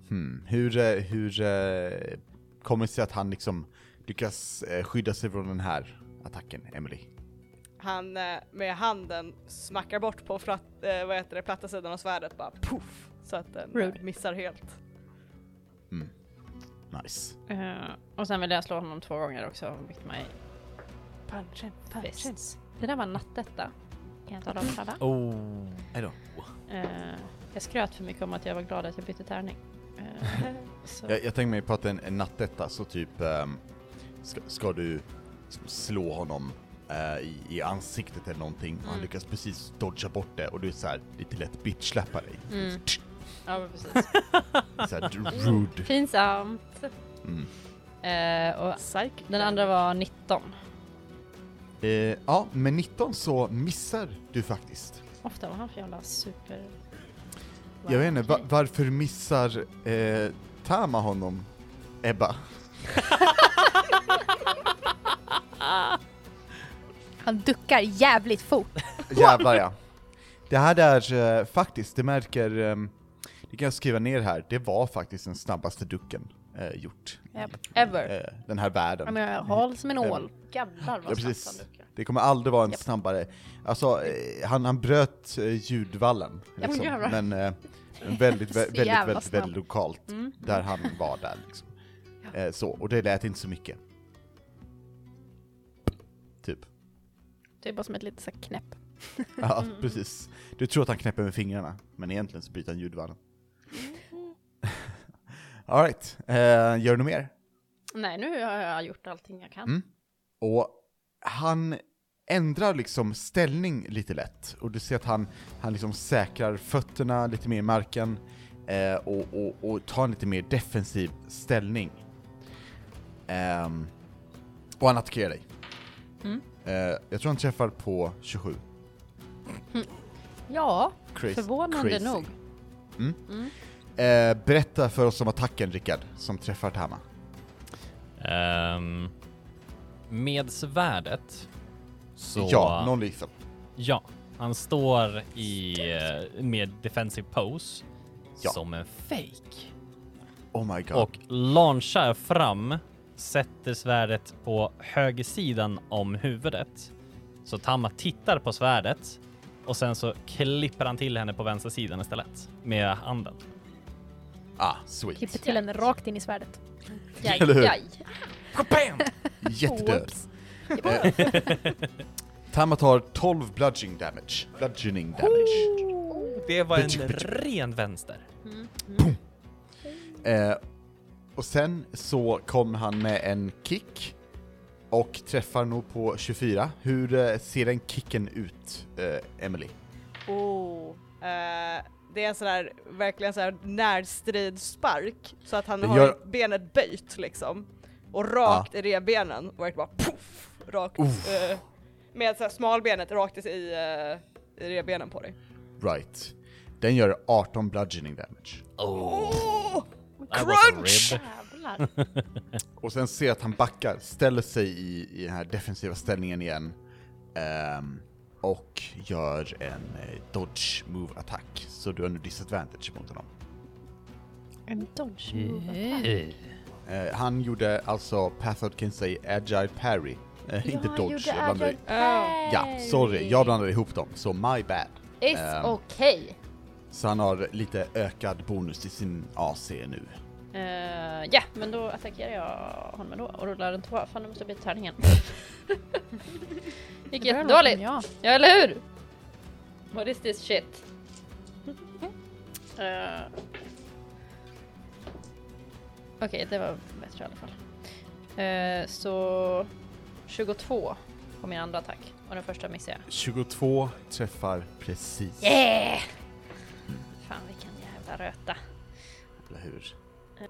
hmm, hur eh, hur eh, kommer det sig att han liksom lyckas eh, skydda sig från den här attacken, Emily? Han eh, med handen smackar bort på flat, eh, vad heter det, platta sidan av svärdet bara puff så att den eh, Rude. missar helt. Mm. Nice. Eh, och sen vill jag slå honom två gånger också with my Punchen, fists. Det där var nattetta. Kan jag ta dem alla? Oh. Hejdå. Eh, jag skröt för mycket om att jag var glad att jag bytte tärning. Så. [LAUGHS] Jag, jag tänker mig på att en, en nattetta så typ ehm, ska, ska du slå honom eh, i, i ansiktet eller någonting och han Mm. lyckas precis dodga bort det och du är så här lite lätt bitch-släppa dig. Mm. Ja men precis. [LAUGHS] Så här, rude. Pinsamt. Mm. Eh, och Psychic den andra var 19. Eh, ja, med 19 så missar du faktiskt. Ofta var han för jävla super... Jag vet inte, va- varför missar eh, Tama honom, Ebba? [LAUGHS] Han duckar jävligt fort. [LAUGHS] Jävlar ja. Det här är eh, faktiskt, det märker, ehm, det kan jag skriva ner här, det var faktiskt den snabbaste ducken eh, gjort. Japp. Ever. Eh, den här världen. Jag menar, hal som en ål. Jävlar Ja, vad precis. han duckar. Det kommer aldrig vara en Japp. snabbare, alltså eh, han, han bröt eh, ljudvallen, men liksom. jävlar. men eh, väldigt, [LAUGHS] väldigt, väldigt, snabb. väldigt lokalt, Mm. där han var där liksom. Eh, så, och det lät inte så mycket. Typ. Det är bara som ett litet så knäpp. Ja, Mm. [LAUGHS] precis. Du tror att han knäpper med fingrarna, men egentligen så bryter han ljudvallen. Alright, eh, gör du något mer? Nej, nu har jag gjort allting jag kan. Mm. Och han ändrar liksom ställning lite lätt, och du ser att han, han liksom säkrar fötterna lite mer i marken, eh, och, och, och tar en lite mer defensiv ställning. Ehm, och han attackerar dig. Mm. Eh, jag tror han träffar på 27. Ja, Crazy. förvånande crazy. nog. Mm. Eh, berätta för oss om attacken Rickard, som träffar Tama. Ehm, med svärdet så... Ja, non lethal. Ja, han står i eh, med defensive pose Ja. som en fake Oh my god. och launchar fram, sätter svärdet på högersidan om huvudet. Så Tamma tittar på svärdet och sen så klipper han till henne på vänstersidan istället med handen. Ah, sweet. Klipper till henne rakt in i svärdet. Jaj, Eller hur? jaj. Jättedöd. Whoops. [LAUGHS] Tama tar 12 bludgeoning damage. Bludgeoning damage. Det var en Bitch, bitch. ren vänster. Mm. Mm. Eh, och sen så kommer han med en kick och träffar nog på 24. Hur eh, ser den kicken ut, eh, Emily? Oh. Eh, det är en sån där, verkligen sån här närstridsspark så att han har gör- benet böjt liksom. Och rakt i revbenen och verkligen bara poff! Rakt. Eh, med så här smalbenet rakt i, uh, i revbenen på dig. Right. Den gör 18 bludgeoning damage. Oh, Oh, crunch! [LAUGHS] Och sen ser jag att han backar, ställer sig i, i den här defensiva ställningen igen. ehm, och gör en eh, dodge move attack. Så du har nu disadvantage mot honom. En dodge Mm. move. Eh, han gjorde alltså Pathod kan säga agile parry. Eh, inte dodge, jag blandade, Oh. Ja, sorry, jag blandade ihop dem, så my bad. It's Ehm. okay. Så han har lite ökad bonus till sin AC nu. Eh, Ja, men då attackerar jag honom då och rullar en tvåa. Fan, nu måste jag byta tärningen. [LAUGHS] Gick Det låter jättedåligt. jag. Ja, eller hur? What is this shit? [LAUGHS] Eh, Okej, det var bättre i alla fall. Eh, så 22 på min andra attack och den första missar jag. 22 träffar precis, Yeah! Fan vilken jävla röta. eller hur?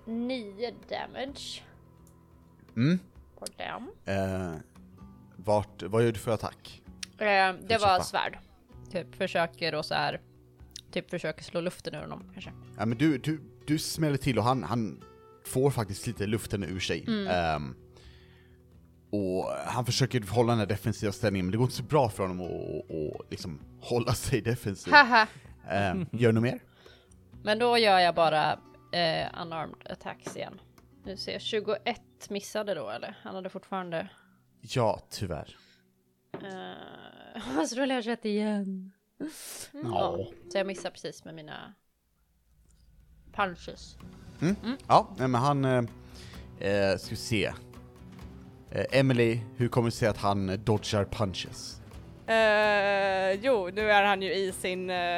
9 damage Mm. på dem. Eh, vart, vad gör du för attack? Eh, det var svärd. Typ försöker och så här. Typ försöker slå luften ur honom kanske. Ja men du, du, du smäller till och han, han får faktiskt lite luften ur sig. Mm. Ehm, och han försöker hålla den här defensiva ställningen, men det går inte så bra för honom att liksom hålla sig defensiv. Haha. Ehm, gör du något mer? Men då gör jag bara eh, unarmed attacks igen. Nu ser jag 21 missade då eller? Han hade fortfarande... Ja, tyvärr. Uh, så rullar jag 21 igen. Ja. Så jag missar precis med mina punches. Ja, nej, men han... Eh, eh, ska vi se. Eh, Emily, hur kommer det sig att han eh, dodgar punches? Eh, jo, nu är han ju i sin, eh,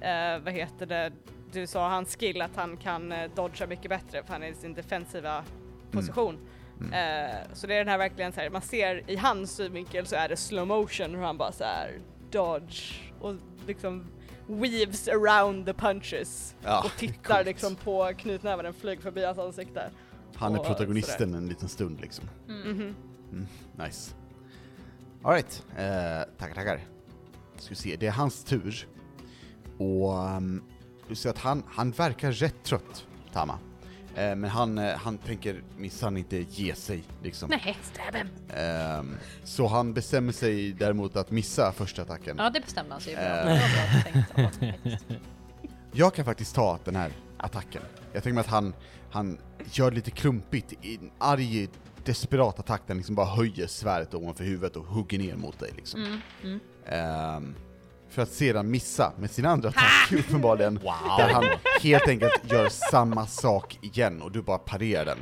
eh, vad heter det, du sa hans skill att han kan uh, dodga mycket bättre för han är i sin defensiva position. Mm. Eh, så det är den här verkligen så här, man ser i hans synvinkel så är det slow motion hur han bara så här dodge och liksom weaves around the punches Ja, och [LAUGHS] tittar coolt. liksom på knytnäven, den flyger förbi hans ansikte. Han är protagonisten en liten stund liksom. Mhm. Nice. Alright, eh, tackar tackar. Ska vi se, det är hans tur. Och um, du ser att han, han verkar rätt trött, Tama. Eh, men han, eh, han tänker minsann inte ge sig liksom. Nej, stab him. Ehm, så han bestämmer sig däremot att missa första attacken. Ja, det bestämde han sig ju bra. Eh. Det var bra tänkt av honom faktiskt. Jag kan faktiskt ta den här attacken. Jag tänker mig att han, han gör det lite klumpigt i en arg, desperat attack där han liksom bara höjer svärdet ovanför huvudet och hugger ner mot dig liksom. Mm, mm. Ehm, för att sedan missa med sin andra attack [LAUGHS] uppenbarligen. Wow. Där han helt enkelt gör samma sak igen och du bara parerar den.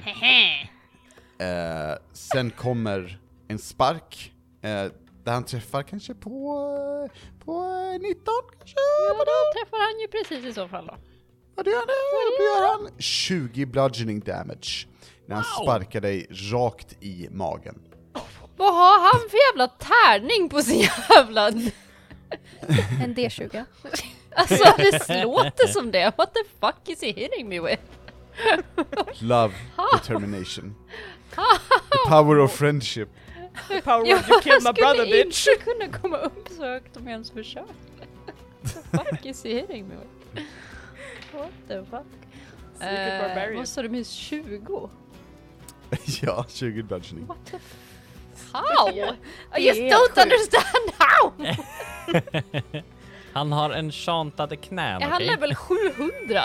Eh, sen kommer en spark, eh, där han träffar kanske på, på eh, 19 kanske? Ja, då träffar han ju precis i så fall då. Ja det gör det, då gör han 20 bludgeoning damage när han Wow. sparkar dig rakt i magen. Vad har han för jävla tärning på sin [LAUGHS] jävla... [LAUGHS] En D20. Alltså det låter [LAUGHS] som det. What the fuck is he hitting me with? [LAUGHS] Love, determination. The power of friendship. Power of you killed my brother skulle bitch. inte kunna komma upp så högt om jag ens försökte. What the fuck is he hitting me with? What the fuck? Secret Eh, barbarian. vad sa du minst 20? ja, 20 bludgeoning. What the f- How? I just don't sjukt. understand how! [LAUGHS] Han har enchantade knän, Är han okej? level 700?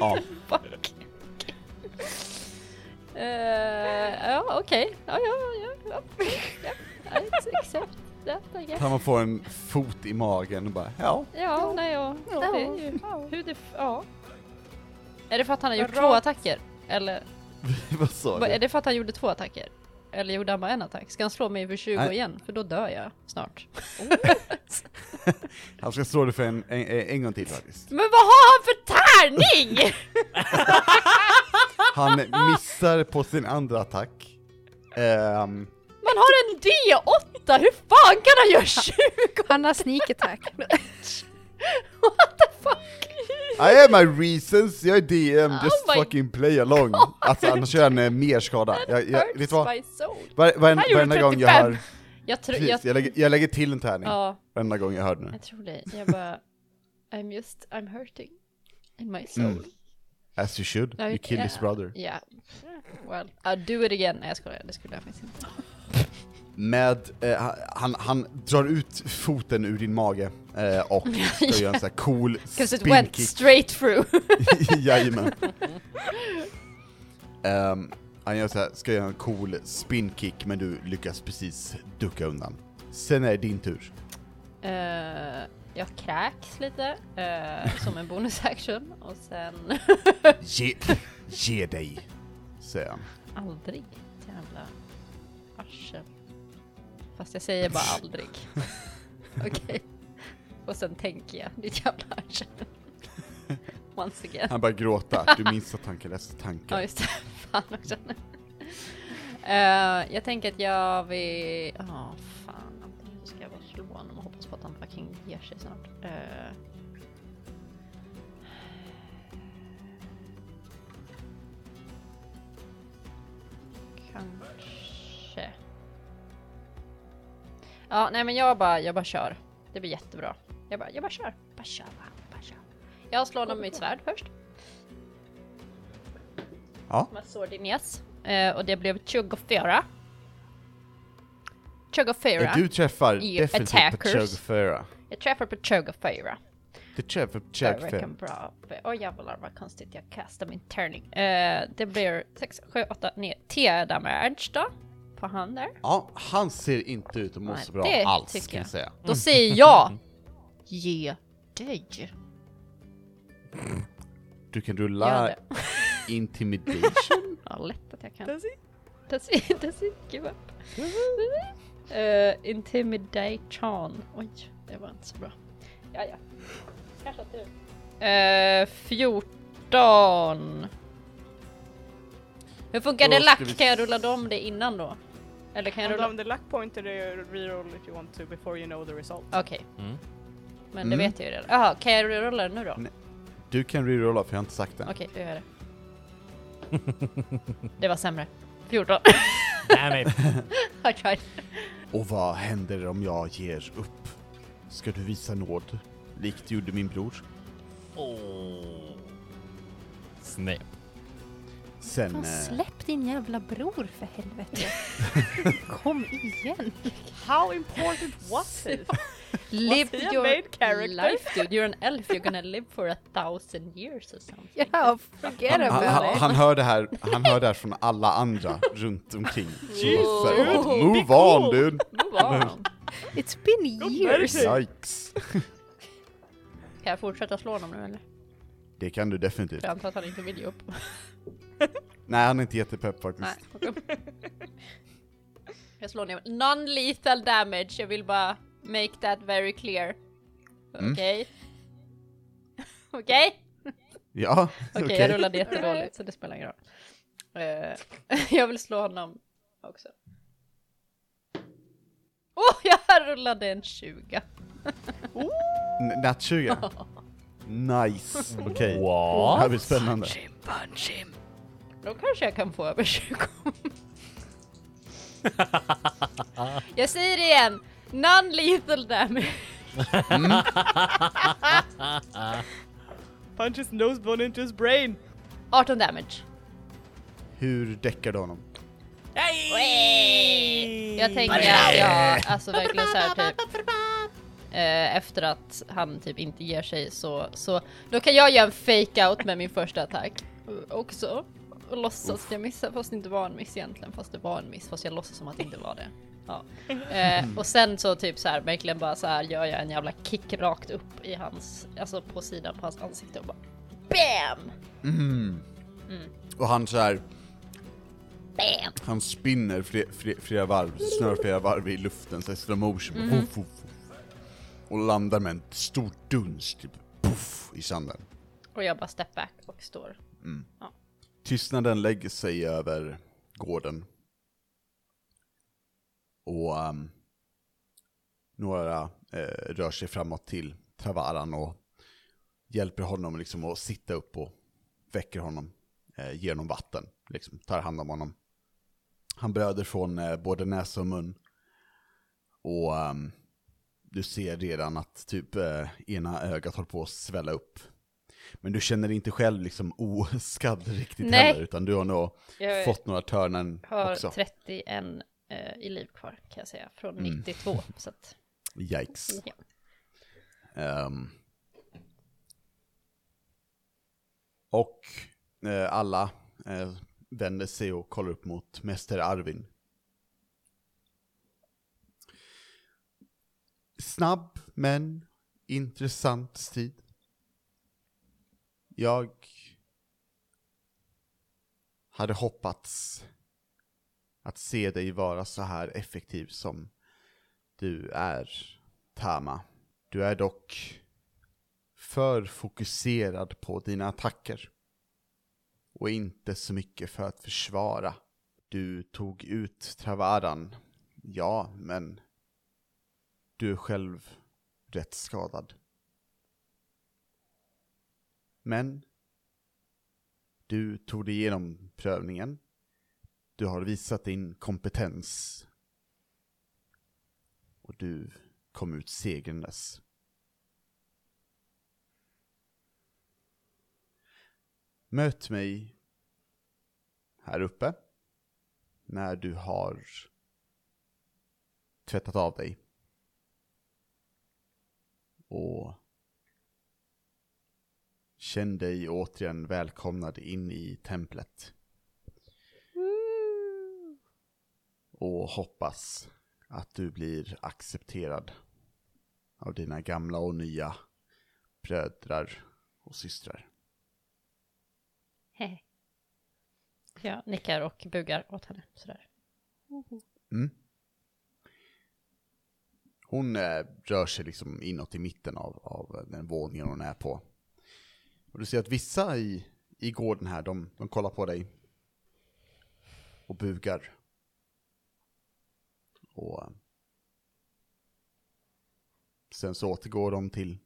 Ja. [LAUGHS] Fuck. Eh, ja, okej. Ja, ja, ja, ja. ja. I accept that, I guess. Han får en fot i magen och bara ja. Ja, nej, ja. Det är ju hur det... f- Ja. Är det för att han har gjort två attacker? Eller [LAUGHS] Vad sa vad- är du? det för att han gjorde två attacker? Eller gjorde han bara en attack? Ska han slå mig för 20 Nej. igen? För då dör jag snart. [LAUGHS] Han ska slå det för en, en, en gång till faktiskt. Men vad har han för tärning? [LAUGHS] Han missar på sin andra attack. Ehm, Man har en D8! Hur fan kan han göra 20? Han har sneak attack. [LAUGHS] [LAUGHS] What the fuck? I have my reasons, jag är DM, Oh just fucking play along. Alltså annars gör han eh, mer skada. Jag, jag, vet vad? Var, var, varenda gång jag 35. hör, Jag tror... precis, Jag, jag, lägger, jag lägger till en tärning. ja, Varenda gång jag hör den. jag tror det. Jag bara... I'm just... I'm hurting. In my soul. Mm. As you should, you kill his ja. brother. Yeah. Well, I'll do it again. Nej jag skojar, det skulle jag faktiskt inte. Med, eh, han, han drar ut foten ur din mage eh, och [LAUGHS] ska göra en sån här cool 'Cause it went spinkick. straight through. [LAUGHS] Jajamän. um, [LAUGHS] han gör så här, ska göra en cool spinkick men du lyckas precis ducka undan. Sen är det din tur. Eh, jag kräks lite eh, som en bonus action och sen Ge, ge dig, säger han. aldrig. Jävla arsel. Fast jag säger bara aldrig. [LAUGHS] Okej. Och sen tänker jag, ditt jävla arsel. [LAUGHS] Once again. Han börjar gråta, du minns att han kan läsa Ja tankar. just det, [LAUGHS] fan också. Eh, jag tänker att jag vill... Ja, fan. Antingen så ska jag bara slå honom och hoppas på att han fucking ger sig snart. Eh. Kanske. Ja, nej men jag bara, jag bara kör. Det blir jättebra. Jag bara, jag bara kör. Bara kör, bara, kör. Jag slår honom med mitt svärd först. Ja, Med Swordinias. Eh, och det blev 24. 24. du träffar You definitivt på attackers. Chugfera. Jag träffar på 24. Du träffar på Det verkar Chugfera. bra. Åh jävlar vad konstigt jag kastar min turning. Eh, det blir 6, 7, 8, 9, 10 damage då. På han där. Ja, han ser inte ut att må så bra det alls tycker kan jag säga. Då säger jag Ge dig. Du kan Gör rulla det. intimidation. [LAUGHS] Ja, lätt att jag kan. Does he? Does he, does he give up? uh, intimidation. Oj, det var inte så bra. Ja, ja. Kanske har tur. Uh, 14. Hur funkar Då det ska lack? vi Kan jag rulla om det innan då? Eller kan jag rulla? Använder luck pointer det är reroll if you want to before you know the result. Okej, Mm. men det Mm. vet jag ju redan. Jaha, kan jag rerolla det nu då? Nej. Du kan rerolla för jag har inte sagt det. Okej, då gör jag det. [LAUGHS] det var sämre. 14. [LAUGHS] Nej, men, I tried. Och vad händer om jag ger upp? Ska du visa nåd? Likt du gjorde min bror? åh. Sen... Fan, eh, släpp din jävla bror för helvete. [LAUGHS] Kom igen. How important was [LAUGHS] it? Live a your main character? life dude, you're an elf, you're gonna live for a thousand years or something. Ja, forget han, about han, it. han, hör det här, han hör det här från alla andra runt omkring. Jesus, "Oh, Move cool." on dude! Move on. It's been years. Yikes! Kan jag fortsätta slå honom nu eller? Det kan du definitivt. Jag antar att han inte vill ge upp. [LAUGHS] Nej, han är inte jättepepp faktiskt. Nej, okej. Jag slår ner Non-lethal damage, jag vill bara make that very clear. Mm. Okej? [LAUGHS] Okej? Ja, Okej, okej. jag rullade jättedåligt så det spelar ingen roll. Eh, [LAUGHS] jag vill slå honom också. Åh, jag rullade en 20. N- Nat 20? Nice, okej. Det What? här blir spännande. Då kanske jag kan få över 20. [LAUGHS] jag säger det igen. Non-lethal damage. [LAUGHS] Punch his nose bone into his brain. 18 damage. Hur däckar du honom? Jag tänker att jag, alltså verkligen så här typ eh, efter att han typ inte ger sig så, så då kan jag göra en fake out med min första attack också. Och låtsas att jag missar fast det inte var en miss egentligen fast det var en miss fast jag låtsas som att det inte var det. Ja. Eh, och sen så typ så här verkligen bara så här gör jag en jävla kick rakt upp i hans, alltså på sidan på hans ansikte och bara BAM! Mm. Och han så här, BAM! han spinner fler, fler, flera varv, snurrar flera varv i luften så i slow motion. Mhm. Puff, puff, puff. Och landar med en stor duns, typ puff, i sanden. Och jag bara step back och står. Tystnaden lägger sig över gården. Och um, några eh, rör sig framåt till Travaran och hjälper honom liksom att sitta upp och väcker honom, eh, ger honom vatten, liksom, tar hand om honom. Han blöder från eh, både näsa och mun. Och um, du ser redan att typ eh, ena ögat håller på att svälla upp. Men du känner dig inte själv liksom oskadd riktigt Nej. heller, utan du har nog Jag fått några törnen har också. 31 eh, i liv kvar kan jag säga, från 92. Så att, Yikes. ja. Ehm. och eh, alla eh, vänder sig och kollar upp mot Mäster Arvin. Snabb men intressant strid. Jag hade hoppats att se dig vara så här effektiv som du är, Tama. Du är dock för fokuserad på dina attacker. Och inte så mycket för att försvara. Du tog ut Travaran, ja, men du är själv rätt skadad. Men du tog dig igenom prövningen. Du har visat din kompetens. Och du kom ut segrandes. Möt mig här uppe när du har tvättat av dig. Och känn dig återigen välkomnad in i templet. Och hoppas att du blir accepterad av dina gamla och nya brödrar och systrar. Hehe. Jag nickar och bugar åt henne sådär. Mm. Hon eh, rör sig liksom inåt i mitten av, av den våningen hon är på. Och du ser att vissa i, i gården här, de, de kollar på dig. Och bugar. Och eh, sen så återgår de till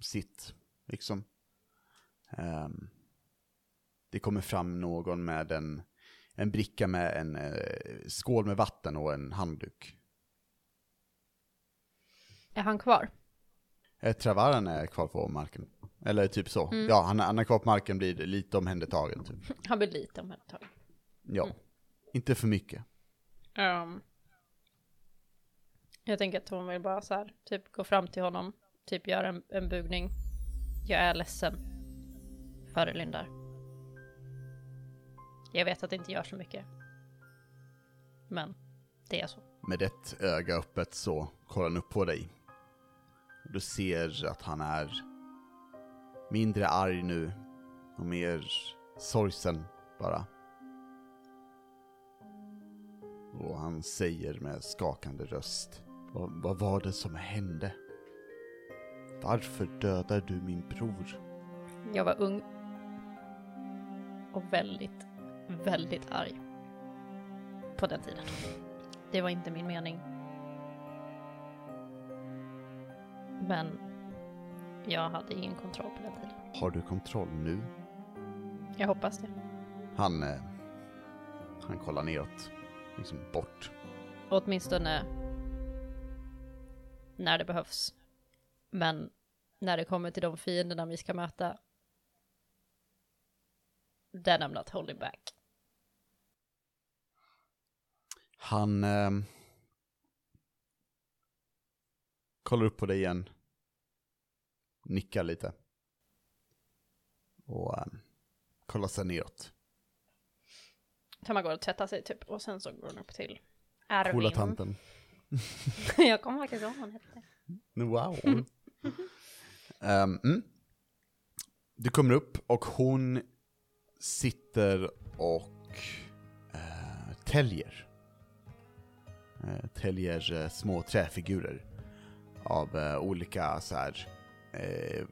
sitt, liksom. Um, det kommer fram någon med en, en bricka med en eh, skål med vatten och en handduk. Är han kvar? Eh, Travaren är kvar på marken. Eller typ så. Ja, han, han är kvar på marken, blir lite omhändertagen. Typ. [LAUGHS] Han blir lite omhändertagen. Ja. Inte för mycket. Um, jag tänker att hon vill bara så här, typ gå fram till honom, typ göra en, en bugning. Jag är ledsen. För Lindar. Jag vet att det inte gör så mycket. Men det är så. Med ett öga öppet så kollar han upp på dig. Du ser att han är mindre arg nu och mer sorgsen bara. Och han säger med skakande röst. Vad, vad var det som hände? Varför dödar du min bror? Jag var ung. Och väldigt, väldigt arg. På den tiden. Det var inte min mening. Men jag hade ingen kontroll på den tiden. Har du kontroll nu? Jag hoppas det. Han, eh, han kollar neråt, liksom bort. Åtminstone när det behövs. Men när det kommer till de fienderna vi ska möta, then I'm not holding back. Han eh, kollar upp på dig igen, nickar lite och eh, kollar sen neråt. Tamma går och tvättar sig typ och sen så går hon upp till Ervin. Coola tanten. [LAUGHS] jag kommer faktiskt ihåg vad hon hette. Wow. Ehm, mm. Du kommer upp och hon sitter och uh, täljer. Uh, täljer eh, små träfigurer av olika så här, eh,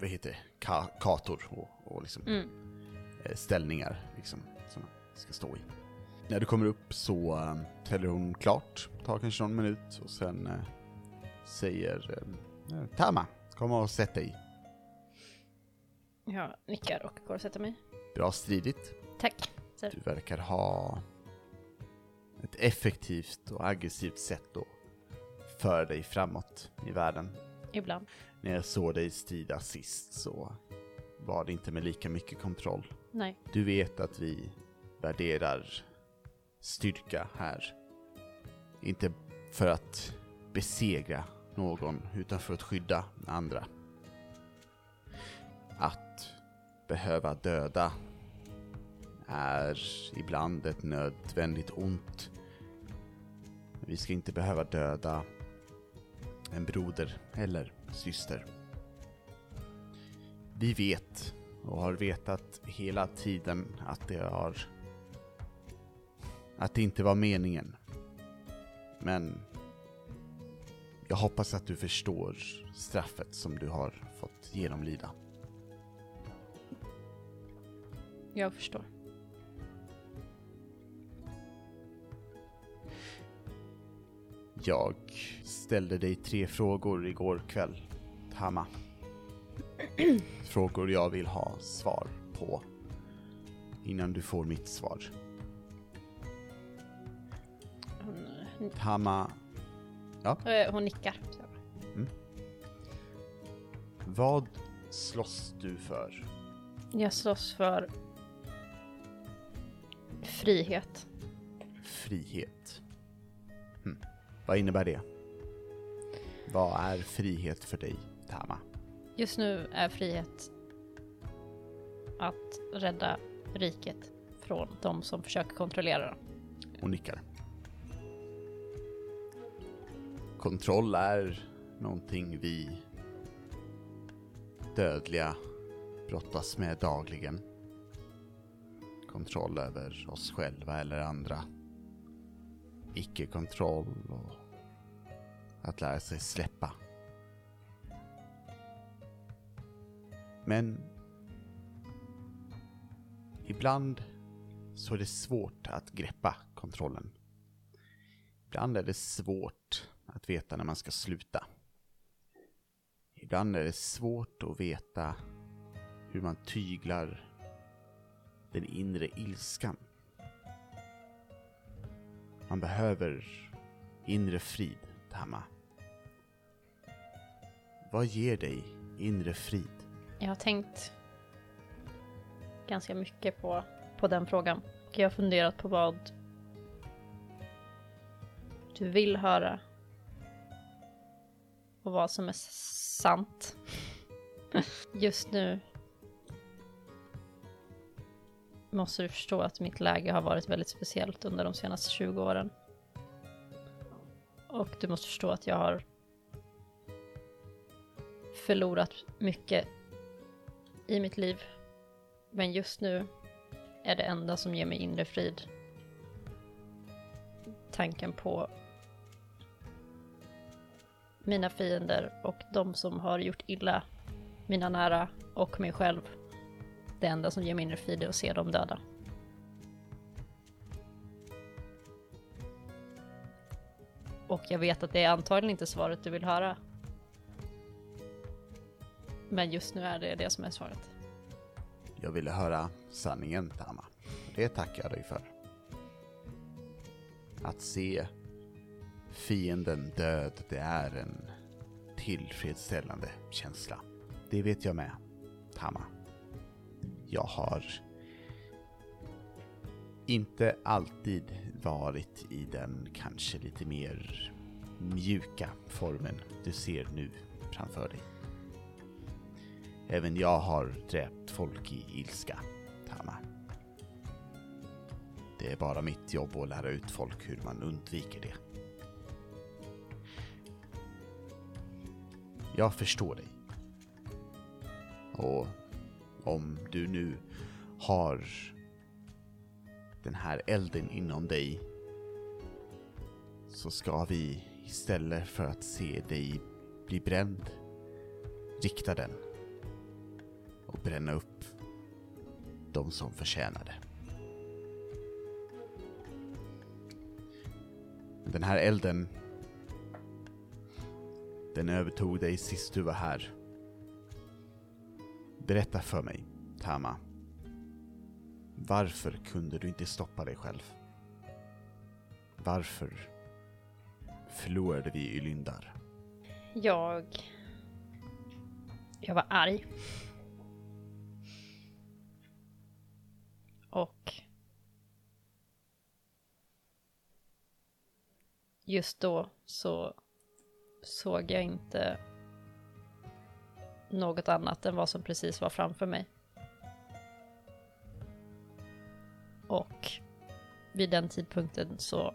vad heter det, Ka kator och, och liksom Mm. eh, ställningar liksom, som man ska stå i. När du kommer upp så eh, täljer hon klart, tar kanske någon minut och sen eh, säger eh, Tama, kom och sätt dig. Jag nickar och går och sätter mig. Bra stridigt. Tack. Du verkar ha ett effektivt och aggressivt sätt att föra dig framåt i världen. Ibland. När jag såg dig strida sist så var det inte med lika mycket kontroll. Nej. Du vet att vi värderar styrka här. Inte för att besegra någon, utan för att skydda andra. Att behöva döda är ibland ett nödvändigt ont. Vi ska inte behöva döda en broder eller syster. Vi vet och har vetat hela tiden att det har... Att det inte var meningen. Men jag hoppas att du förstår straffet som du har fått genomlida. Jag förstår. Jag ställde dig tre frågor igår kväll, Tama. [CLEARS THROAT] Frågor jag vill ha svar på. Innan du får mitt svar. Hon, Tama, eh, hon nickar. Så. vad slåss du för? Jag slåss för frihet. Frihet. Hm. Vad innebär det? Vad är frihet för dig, Tama? Just nu är frihet att rädda riket från de som försöker kontrollera det. Hon nickar. Kontroll är någonting vi dödliga brottas med dagligen. Kontroll över oss själva eller andra. Icke-kontroll och att lära sig släppa. Men ibland så är det svårt att greppa kontrollen. Ibland är det svårt att veta när man ska sluta. Ibland är det svårt att veta hur man tyglar den inre ilskan. Man behöver inre frid, Tama. Vad ger dig inre frid? Jag har tänkt ganska mycket på, på den frågan. Och jag har funderat på vad du vill höra och vad som är sant. [LAUGHS] Just nu måste du förstå att mitt läge har varit väldigt speciellt under de senaste 20 åren. Och du måste förstå att jag har förlorat mycket i mitt liv. Men just nu är det enda som ger mig inre frid tanken på mina fiender och de som har gjort illa mina nära och mig själv. Det enda som ger mig inre frid är att se dem döda. Och jag vet att det är antagligen inte svaret du vill höra. Men just nu är det det som är svaret. Jag ville höra sanningen, Tama. Det tackar jag dig för. Att se fienden död, det är en tillfredsställande känsla. Det vet jag med, Tama. Jag har inte alltid varit i den kanske lite mer mjuka formen du ser nu framför dig. Även jag har dräpt folk i ilska, Tama. Det är bara mitt jobb att lära ut folk hur man undviker det. Jag förstår dig. Och om du nu har den här elden inom dig så ska vi istället för att se dig bli bränd rikta den och bränna upp de som förtjänade. Den här elden den övertog dig sist du var här. Berätta för mig, Tama. Varför kunde du inte stoppa dig själv? Varför förlorade vi Ylyndar? Jag... Jag var arg. Och... Just då så såg jag inte något annat än vad som precis var framför mig. Och vid den tidpunkten så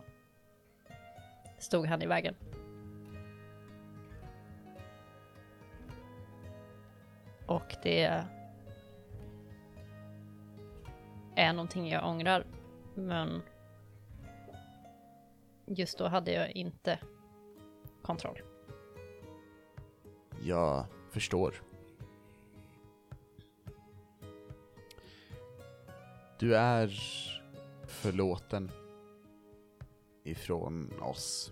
stod han i vägen. Och det är någonting jag ångrar. Men just då hade jag inte kontroll. Jag förstår. Du är förlåten ifrån oss.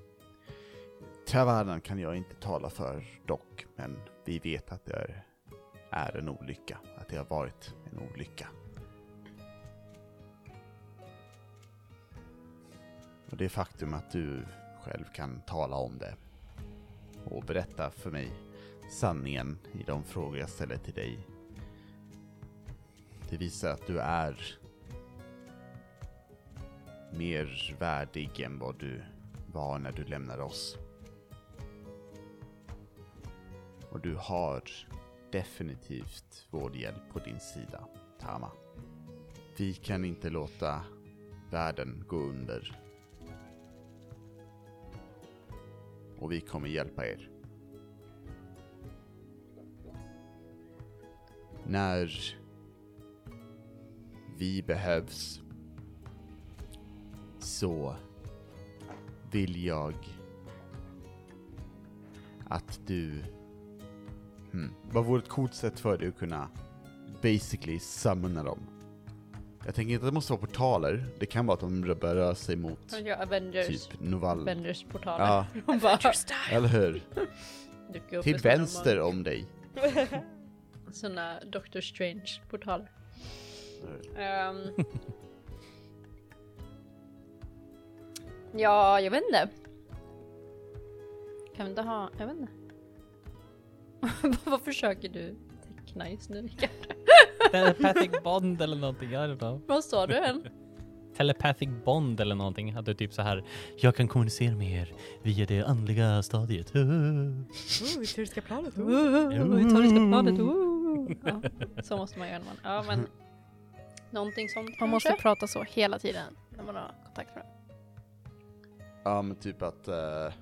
Travarnan kan jag inte tala för dock, men vi vet att det är, är en olycka, att det har varit en olycka. Och det faktum att du själv kan tala om det och berätta för mig sanningen i de frågor jag ställer till dig. Det visar att du är mer värdig än vad du var när du lämnade oss. Och du har definitivt vår hjälp på din sida, Tama. Vi kan inte låta världen gå under. Och vi kommer hjälpa er. När vi behövs så vill jag att du... Hmm. Vad vore ett coolt sätt för dig att kunna basically summona dem? Jag tänker inte att det måste vara portaler, det kan vara att de börjar röra sig mot gör Avengers, typ Novall. Avengers portaler. Ja, [LAUGHS] De bara eller hur? [LAUGHS] dyker upp Till vänster om dig. mag- [LAUGHS] Såna Doctor Strange portaler. Ehm. ja, jag vet inte. Kan vi inte ha, jag vet inte. Vad försöker du teckna just nu Rickard? Telepathic [LAUGHS] bond eller någonting, I don't know. Vad sa du än? Telepathic bond eller någonting. Att du typ så här, jag kan kommunicera med er via det andliga stadiet. Oh, Eteriska planet. Eteriska planet, oh. ja, Så måste man göra när man, ja men Någonting sånt Man måste kanske? prata så hela tiden när man har kontakt med dem. Ja men typ att eh,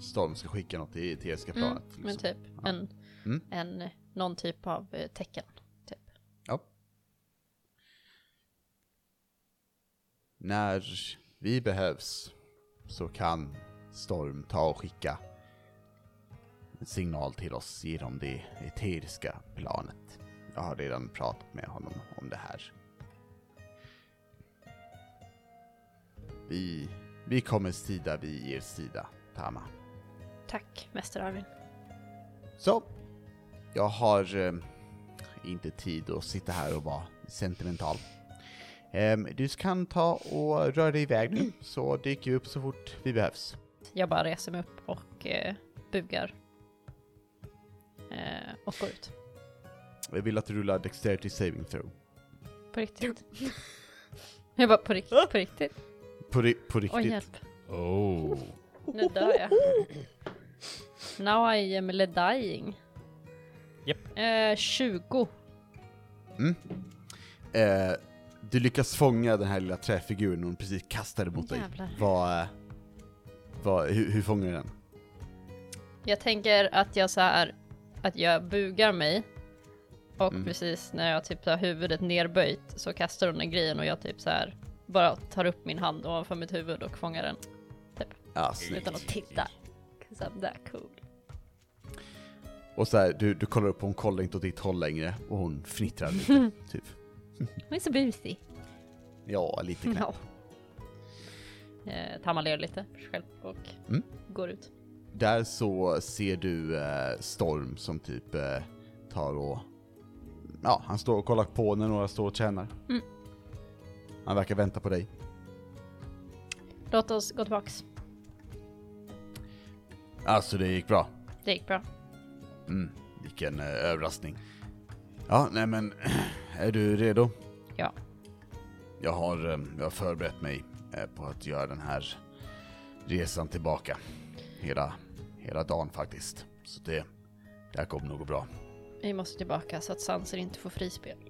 Storm ska skicka något till Eteriska Mm, planet. men liksom. typ Ja. en, Mm. en, någon typ av eh, tecken. Typ. Ja. När vi behövs så kan Storm ta och skicka en signal till oss genom det eteriska planet. Jag har redan pratat med honom om det här. Vi, vi kommer sida vid er sida, Tama. Tack, Mäster Arvin. Så, jag har eh, inte tid att sitta här och vara sentimental. Ehm, du kan ta och röra dig iväg nu, så dyker vi upp så fort vi behövs. Jag bara reser mig upp och eh, bugar. Eh, och går ut. Jag vill att du rullar Dexterity Saving Throw. På riktigt. [LAUGHS] Jag bara på riktigt, på riktigt. På, ri- på riktigt. Oj hjälp, Oh. nu dör jag. Now I am dying. Japp. Eh, 20. Eh, du lyckas fånga den här lilla träfiguren hon precis kastade mot dig. Jävlar. Vad, eh, vad, hur, hur fångar du den? Jag tänker att jag så här att jag bugar mig och Mm. precis när jag typ har huvudet nerböjt så kastar hon den grejen och jag typ så här bara tar upp min hand ovanför mitt huvud och fångar den Ja, snyggt. utan att titta. 'Cause I'm that cool. Och så här, du, du kollar upp hon kollar inte åt ditt håll längre och hon fnittrar lite, [LAUGHS] typ. Hon är så busig. Ja, lite grann. Ja. Eh, Tamma ler lite för sig själv och Mm. går ut. Där så ser du eh, Storm som typ eh, tar och... Ja, han står och kollar på när några står och tjänar. Mm. Han verkar vänta på dig. Låt oss gå tillbaks. Alltså det gick bra. Det gick bra. Mm, vilken eh, överraskning. Ja, nej men, [CLEARS THROAT] är du redo? Ja. Jag har, eh, jag har förberett mig eh, på att göra den här resan tillbaka. Hela, hela dagen faktiskt. Så det, det här kommer nog gå bra. Vi måste tillbaka så att Sanser inte får frispel. [LAUGHS]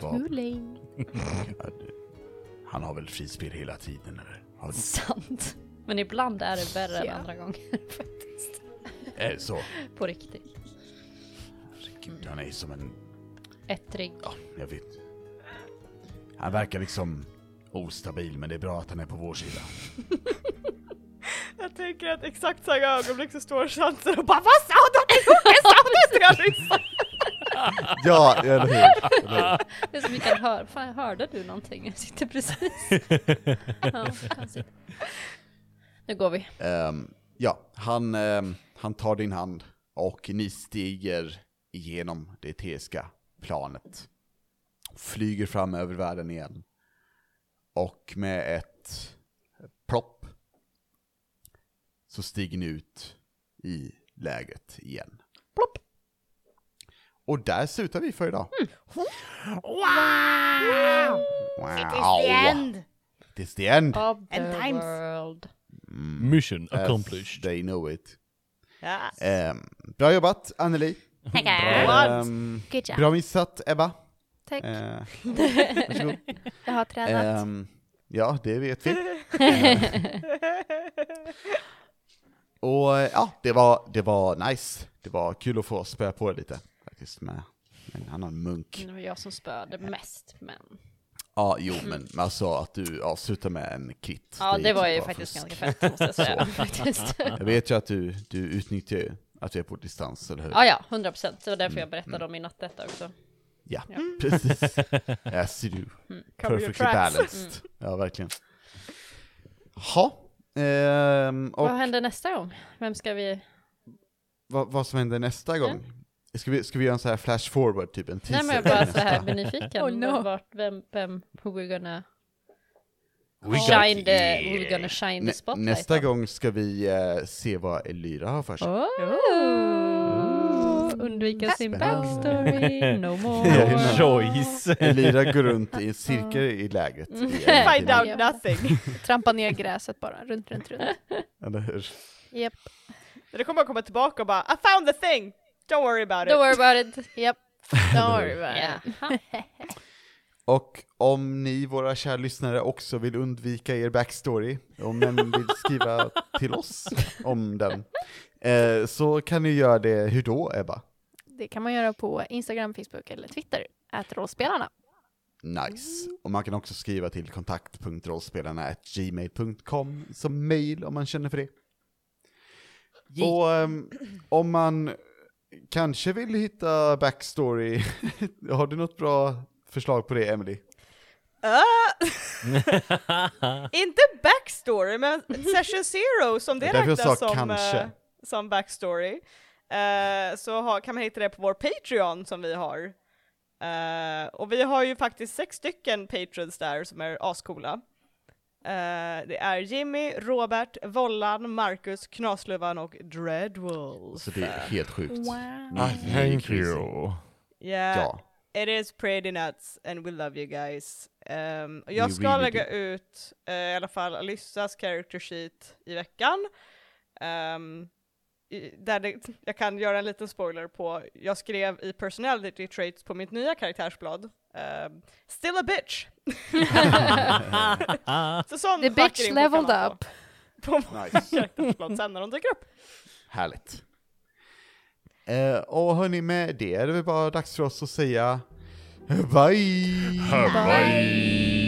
Det- Han har väl frispel hela tiden eller? Har Sant. Men ibland är det värre än andra gånger [LAUGHS] faktiskt. är det så? På riktigt. Herregud, han är som en, Ettrig. ja, jag vet. Han verkar liksom ostabil, men det är bra att han är på vår sida. [LAUGHS] Jag tänker att exakt samma ögonblick så står Chanser och bara Vad sa du? Vad sa du? Jag lyssnar. [LAUGHS] Ja, eller hur? Det är som vi kan höra. Fan, hörde du någonting? Jag sitter precis. [LAUGHS] ja. Nu går vi. Ehm, ja, han, ehm, han tar din hand och ni stiger igenom det tesiska planet. Flyger fram över världen igen. Och med ett plopp så stiger ni ut i lägret igen. Plopp. Och där slutar vi för idag. Wow! Wow! It is the end! It is the end! Of the End times. world. Mm, Mission as accomplished. They know it. Yes. Ehm, bra jobbat, Anneli. Bra. Ehm, Good job. bra missat, Ebba. Tack. Eh, varsågod. [LAUGHS] Jag har tränat. Ehm, ja, det vet vi. [LAUGHS] Och eh, ja, det var, det var nice. Det var kul att få spöa på lite faktiskt med en annan munk. Det var jag som spöade mest, men... Ja, jo, men alltså att du avslutar med en kit. Ja, det gick var ju faktiskt fusk. ganska fett måste jag [LAUGHS] säga. faktiskt. Jag vet ju att du, du utnyttjar ju att vi är på distans, eller hur? Ja, ja, 100 procent. Det var därför jag Mm, berättade om min nattetta också. Ja, Ja. [LAUGHS] precis. Yes, you do. Your Perfectly balanced. Ja, verkligen. Ha. Ehm, och Vad händer nästa gång? Vem ska vi... vad, vad som händer nästa gång? Ska, vi, ska vi göra en så här flash forward, typ en teaser? Nej men jag bara så här blir [LAUGHS] nyfiken. Oh, no. Vart, vem, vem, who we're gonna We shine got- the, we're gonna shine the Nä, spotlight nästa gång ska vi eh, se vad Elyra har för sig. Oh. Undvika sin backstory, no [LAUGHS] more. men- Choice. [LAUGHS] Elyra går runt i cirkel i lägret. en [LAUGHS] Find out nothing. Trampa ner gräset bara, runt, runt, runt. Eller hur? Japp. Det kommer att komma tillbaka och bara I found the thing! Don't worry about it. Don't worry about it. Japp. Don't worry about it. Och om ni, våra kära lyssnare, också vill undvika er backstory, om men vill skriva till oss om den, eh, så kan ni göra det, hur då Ebba? Det kan man göra på Instagram, Facebook eller Twitter. Ät rollspelarna. Nice. Och man kan också skriva till kontakt.rollspelarna.gmail.com som mail om man känner för det. Och ehm, om man kanske vill hitta backstory, [LAUGHS] har du något bra förslag på det Emily? Ah! [LAUGHS] inte backstory, men session zero som det, Det räknas som... kanske. eh, som backstory. Eh, så har, kan man hitta det på vår Patreon som vi har. Eh, och vi har ju faktiskt sex stycken patrons där som är ascoola. Det är Jimmy, Robert, Vollan, Marcus, Knasluvan och Dreadwolf. Så det är helt sjukt. Wow. Ah, thank you. Yeah, Ja. It is pretty nuts and we love you guys. Um, jag We ska really lägga do. ut eh, i alla fall Alyssas character sheet i veckan. Ehm, i, där det, jag kan göra en liten spoiler på, jag skrev i personality traits på mitt nya karaktärsblad. ehm, still a bitch! [LAUGHS] [LAUGHS] Så sån The bitch leveled up. På Nice. karaktärsblad sen när de dyker upp. Härligt. Eh, och hörni, med det är det väl bara dags för oss att säga bye! Bye.